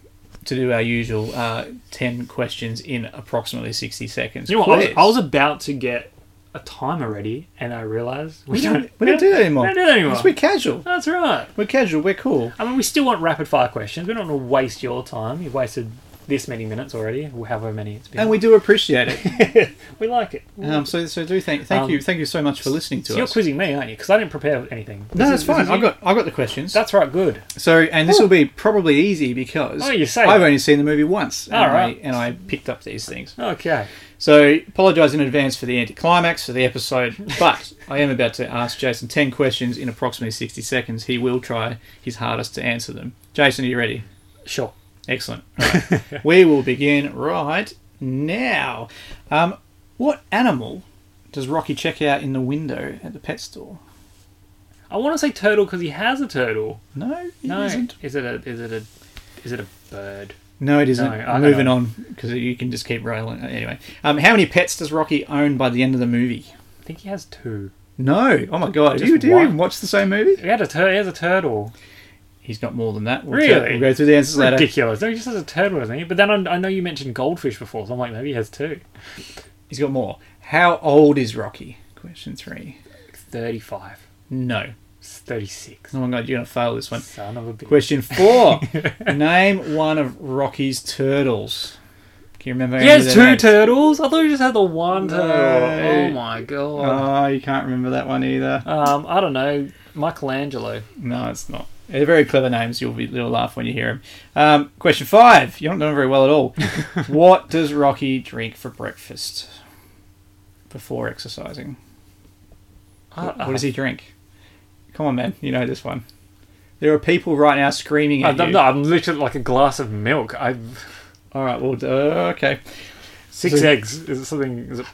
to do our usual uh, 10 questions in approximately 60 seconds. You know what? I was. I was about to get a timer already, and I realised we don't, we don't do that anymore. We don't do that anymore. Because we're casual. That's right. We're casual. We're cool. I mean, we still want rapid fire questions. We don't want to waste your time. You've wasted this many minutes already, however many it's been. And we do appreciate it. we like it. Um, so, so do thank, thank Um, you, thank you so much for listening to So you're quizzing me, aren't you? Because I didn't prepare anything. no, that's is- fine. I got, I got the questions. That's right. Good. So, and this will be probably easy because Oh, you say I've that. only seen the movie once, and, All right. I, and I picked up these things. Okay. So, apologise in advance for the anticlimax for the episode, but I am about to ask Jason 10 questions in approximately 60 seconds. He will try his hardest to answer them. Jason, are you ready? Sure. Excellent. Right. we will begin right now. Um, what animal does Rocky check out in the window at the pet store? I want to say turtle because he has a turtle. No, he No. isn't. Is it a? Is it a? Is it a bird? No, it isn't. No, I'm moving know. on because you can just keep rolling. Anyway, um, how many pets does Rocky own by the end of the movie? I think he has two. No. Oh my god. Do you, do you even watch the same movie? He had a tur- He has a turtle. He's got more than that. We'll Really? we'll go through the answers later. Ridiculous. No, he just has a turtle, doesn't he? But then I, I know you mentioned goldfish before, so I'm like, maybe he has two. He's got more. How old is Rocky? Question three. Thirty-five. No. It's Thirty-six. Oh my god, you're gonna fail this one. Son of a bitch. Question four. Name one of Rocky's turtles. Can you remember? He has two names? turtles. I thought he just had the one No. turtle. Oh my god. Oh, you can't remember that one either. Um, I don't know. Michelangelo. No, it's not. They're very clever names. You'll be you'll laugh when you hear them. Um, question five. You're not doing very well at all. what does Rocky drink for breakfast before exercising? Uh, What does he drink? Come on, man. You know this one. There are people right now screaming I at don't you. know. I'm literally like a glass of milk. I All right. Well, uh, okay. six So- eggs. Is it something? Is it?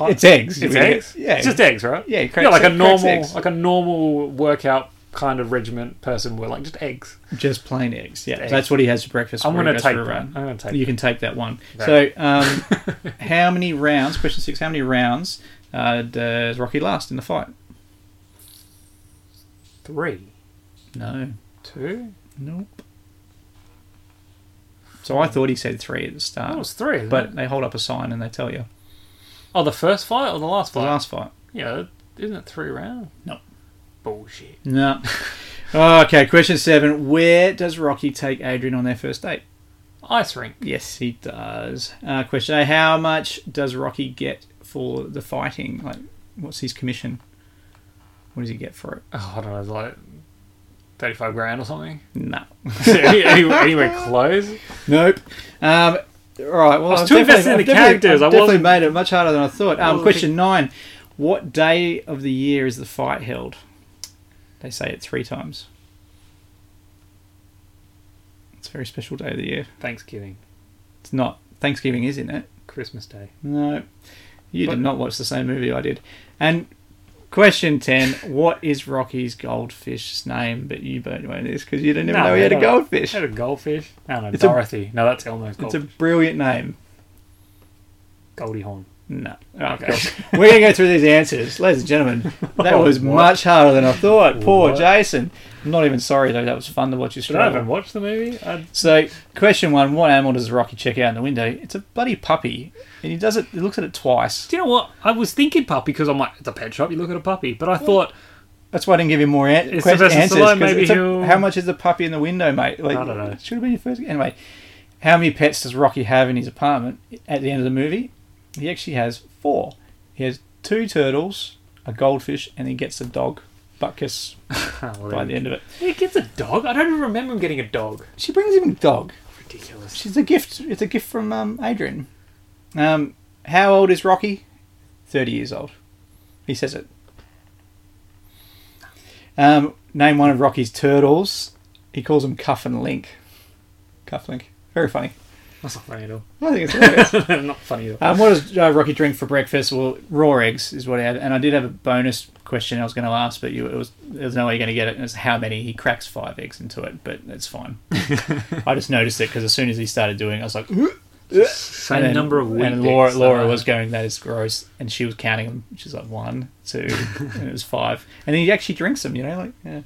It's eggs. It's eggs. Yeah. It's just eggs, right? Yeah, Yeah, cracks- like a normal, eggs. like a normal workout kind of regiment person. We're like just eggs. Just plain eggs. Yeah, Eggs. that's what he has for breakfast. I'm before he gonna goes take for a that. run. I'm gonna take You can take that one. Okay. So, um, how many rounds? Question six. How many rounds uh, does Rocky last in the fight? Three, No. two. Nope. So I thought he said three at the start, Oh, it's three. but it? they hold up a sign and they tell you oh, the first fight or the last fight? the last fight. Yeah, isn't it three rounds? No. Bullshit. No. okay. Question seven. Where does Rocky take Adrian on their first date? Ice rink. Yes, he does. Uh, question eight. How much does Rocky get for the fighting? Like, what's his commission? What does he get for it? Oh, I don't know, it's like thirty-five grand or something. No. Any- anywhere, anywhere close. Nope. Um, all right. Well, I was I've too invested in the definitely- characters, I definitely made it much harder than I thought. Um, wasn't question nine. What day of the year is the fight held? They say it three times. It's a very special day of the year. Thanksgiving, It's not. Thanksgiving is, isn't it? Christmas Day. No. You But- did not watch the same movie I did. And question 10. What is Rocky's goldfish's name? But you don't know this because you didn't even No, know he had a goldfish. Had a goldfish. I don't know. It's a- Dorothy. no, that's Elmo's It's a brilliant name. Goldie Hawn. No. Okay. We're going to go through these answers. Ladies and gentlemen, that oh, was What? much harder than I thought. Poor What? Jason. I'm not even sorry, though. That was fun to watch you Did I even struggle. watch the movie? I, So, question one What animal does Rocky check out in the window? It's a bloody puppy. And he does it, he looks at it twice. do you know what? I was thinking puppy because I'm like, it's a pet shop. You look at a puppy, but I thought That's why I didn't give you more an- It's question, Sylvester answers. Stallone, 'cause maybe it's a- he'll- how much is the puppy in the window, mate? Like, I don't know. Should have been your first. Anyway, how many pets does Rocky have in his apartment at the end of the movie? He actually has four. He has two turtles, a goldfish, and he gets a dog, Butkus, by the end of it. he gets a dog. I don't even remember him getting a dog. She brings him a dog. Ridiculous. She's a gift. It's a gift from um, Adrian. Um, how old is Rocky? Thirty years old. He says it. Um, name one of Rocky's turtles. He calls him Cuff and Link. Cuff Link. Very funny. That's not funny at all. I think it's hilarious. not funny at all. um, what does uh, Rocky drink for breakfast? Well, raw eggs is what I had, and I did have a bonus question I was going to ask, but you, it was there's no way you're going to get it. And it's how many? He cracks five eggs into it, but it's fine. I just noticed it because as soon as he started doing, it, I was like, Same and then- number of wheat And Laura, bits, Laura was going, "That is gross," and she was counting them. She's like one, two, and it was five. And then he actually drinks them. You know, like yeah.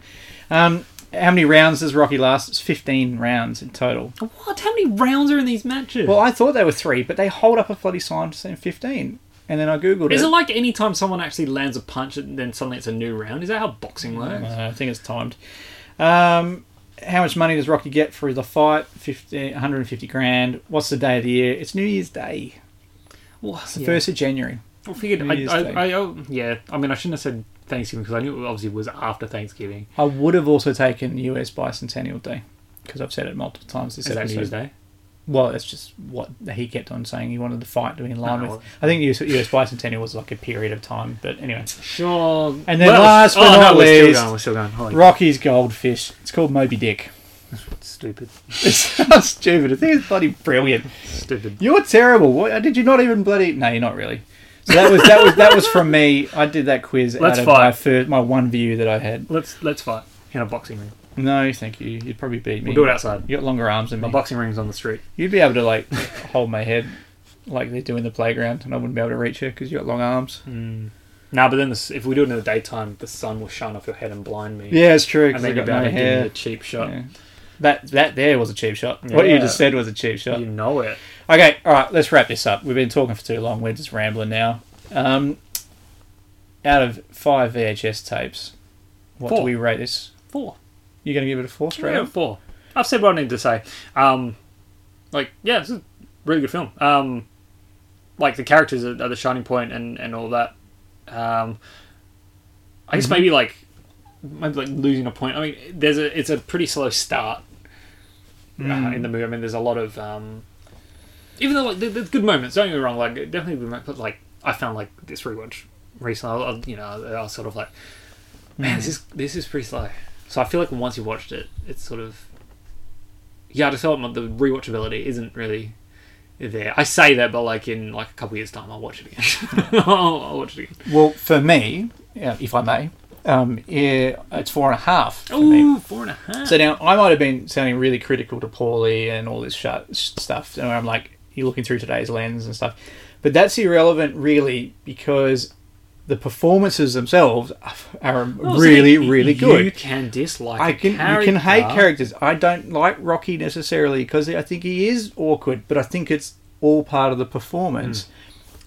Um, how many rounds does Rocky last? It's 15 rounds in total. What? How many rounds are in these matches? Well, I thought they were three, but they hold up a bloody sign saying 15. And then I googled is it. it like any time someone actually lands a punch and then suddenly it's a new round? Is that how boxing works? Uh, I think it's timed. Um, how much money does Rocky get for the fight? 50, 150 grand. What's the day of the year? It's New Year's Day. Well, It's the yeah. first of January. I figured. I, I, I, oh, yeah. I mean, I shouldn't have said Thanksgiving because I knew it obviously was after Thanksgiving. I would have also taken US Bicentennial Day because I've said it multiple times this Is that. New Year's Day? Well, that's just what he kept on saying. He wanted the fight to be in line Oh, with. well. I think US, US Bicentennial was like a period of time, but anyway. Sure. And then last but oh, not no, we're still going. We're still going. Holy Rocky's Goldfish. It's called Moby Dick. stupid. It's stupid. I think it's bloody brilliant. Stupid. You're terrible. What, did you not even bloody? No, you're not really. So that was that was that was from me. I did that quiz Let's out of fight. my first, my one view that I had. Let's let's fight in a boxing ring. No, thank you. You'd probably beat me. We'll do it outside. You got longer arms than My me. boxing ring's on the street. You'd be able to like hold my head like they do in the playground, and I wouldn't be able to reach you because you got long arms. Hmm. No, but then the, if we do it in the daytime, the sun will shine off your head and blind me. Yeah, it's true. and then I you'll got be able no to give me a cheap shot. Yeah. That that there was a cheap shot. What you Yeah. just said was a cheap shot. You know it. Okay, all right. Let's wrap this up. We've been talking for too long. We're just rambling now. Um, out of five VHS tapes, what do we rate this? Four. You're going to give it a four straight Yeah, four. I've said what I need to say. Um, like, yeah, it's a really good film. Um, like the characters are, are the shining point and, and all that. Um, I guess maybe like maybe like losing a point. I mean, there's a it's a pretty slow start uh, in the movie. I mean, there's a lot of um, even though like there's good moments. Don't get me wrong. Like definitely good moments. But like I found like this rewatch recently. I, I- you know, I was sort of like, man, this is this is pretty slow. So I feel like once you've watched it, it's sort of yeah. I just felt the rewatchability isn't really there. I say that, but like in like a couple years time, I'll watch it again. I'll, I'll watch it again. Well, for me, if I may, um, yeah, it's four and a half for me. Ooh, four and a half. So now I might have been sounding really critical to Paulie and all this sh- stuff. And I'm like, you're looking through today's lens and stuff, but that's irrelevant really because the performances themselves are Well, really, so really You good. You can dislike. I can you can hate characters. I don't like Rocky necessarily because I think he is awkward, but I think it's all part of the performance. Hmm.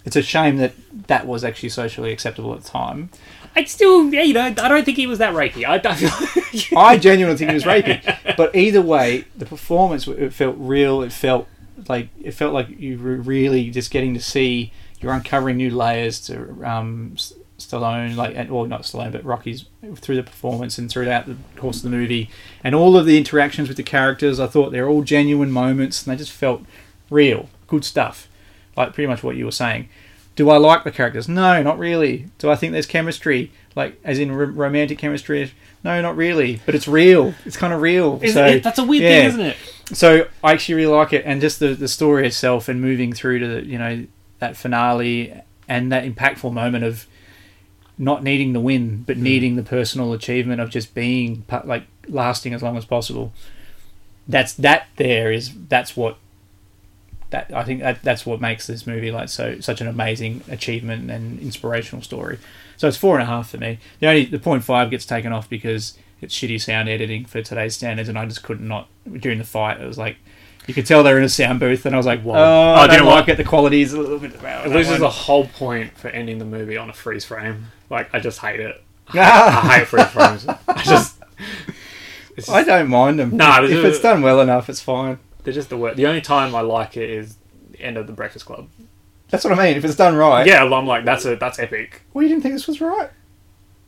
It's a shame that that was actually socially acceptable at the time. I still, yeah, you know, I don't think he was that rapey. I don't. I genuinely think he was rapey. But either way, the performance it felt real. It felt like it felt like you were really just getting to see you're uncovering new layers to um, Stallone, like and- well not Stallone, but Rocky's through the performance and throughout the course of the movie, and all of the interactions with the characters. I thought they're all genuine moments, and they just felt real, good stuff. Like pretty much what you were saying. Do I like the characters? No, not really. Do I think there's chemistry, like as in ro- romantic chemistry? No, not really. But it's real. It's kind of real. Isn't so it? That's a weird yeah. thing, isn't it? So I actually really like it, and just the the story itself, and moving through to the, you know that finale and that impactful moment of not needing the win, Mm. but needing the personal achievement of just being like lasting as long as possible. That's that. There is that's what that I think that that's what makes this movie like so such an amazing achievement and inspirational story. So it's four and a half for me. The only the point five gets taken off because it's shitty sound editing for today's standards, and I just could not during the fight. It was like you could tell they're in a sound booth, and I was like, Whoa. "Oh, Oh, I do you don't know like what? it. The quality is a little bit." It loses the whole point for ending the movie on a freeze frame. Like, I just hate it. I hate freeze frames. I just. Just I don't mind them. Nah, if, if it's done well enough, it's fine. they're just the worst. The only time I like it is the end of the Breakfast Club. That's what I mean. If it's done right, Yeah, I'm like, that's a that's epic. Well, you didn't think this was right?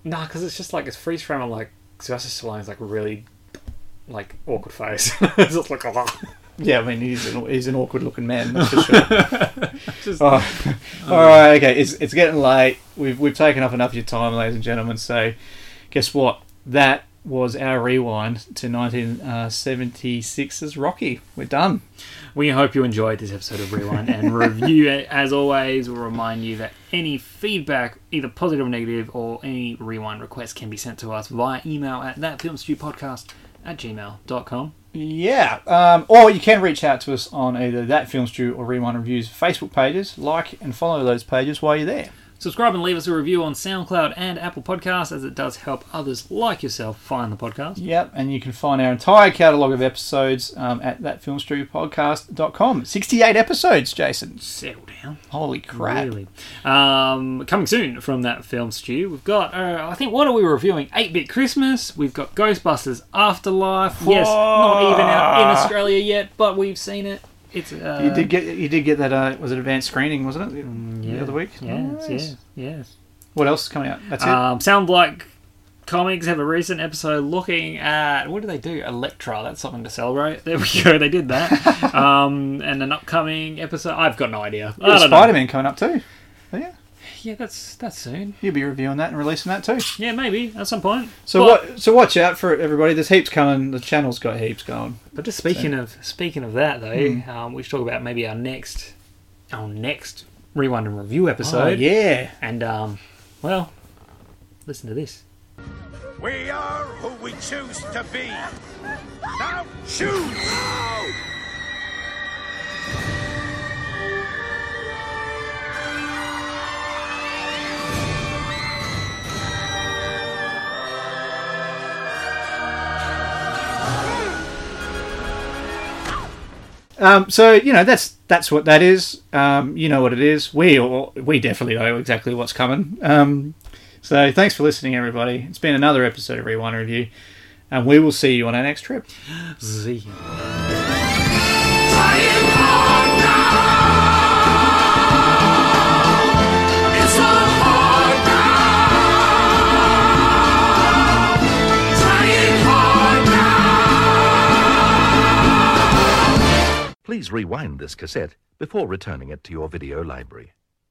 Nah, because it's just like it's freeze frame. I'm like Sylvester Stallone's like really like awkward face. it's just like oh. Yeah, I mean he's an, he's an awkward looking man. That's for sure. Just- Oh. All right, okay. It's it's getting late. We've we've taken up enough of your time, ladies and gentlemen. So, guess what? That was our rewind to 1976's Rocky. We're done. We hope you enjoyed this episode of Rewind and Review. As always, we'll remind you that any feedback, either positive or negative, or any rewind requests can be sent to us via email at thatfilmstewpodcast at gmail.com. Yeah. Um, or you can reach out to us on either that Film Stew or Rewind Reviews Facebook pages. Like and follow those pages while you're there. Subscribe and leave us a review on SoundCloud and Apple Podcasts, as it does help others like yourself find the podcast. Yep, and you can find our entire catalogue of episodes um, at thatfilmstewpodcast.com. 68 episodes, Jason. Settle down. Holy crap. Really. Um, coming soon from that film stew, we've got, uh, I think, what are we reviewing? 8 Bit Christmas. We've got Ghostbusters Afterlife. Yes, not even out in Australia yet, but we've seen it. It's uh, You did get you did get that uh, was it advanced screening wasn't it the other week? Yes, Nice. yes, yes. What else is coming out? That's it. Um, Sound like comics have a recent episode looking at what do they do? Elektra. That's something to celebrate. There we go. They did that. um, and an upcoming episode. I've got no idea. I don't know. Spider Man coming up too. Oh, yeah, Yeah, that's that's soon. you'll be reviewing that and releasing that too. Yeah, maybe at some point. So But- what? So watch out for it, everybody. There's heaps coming. The channel's got heaps going. But just speaking of speaking of that though, Hmm. um, we should talk about maybe our next our next rewind and review episode. Oh yeah. And um, well, listen to this. We are who we choose to be. Now choose! Um, so you know that's that's what that is. Um, you know what it is. We all, we definitely know exactly what's coming. Um, so thanks for listening, everybody. It's been another episode of Rewind Review, and we will see you on our next trip. Z. Please rewind this cassette before returning it to your video library.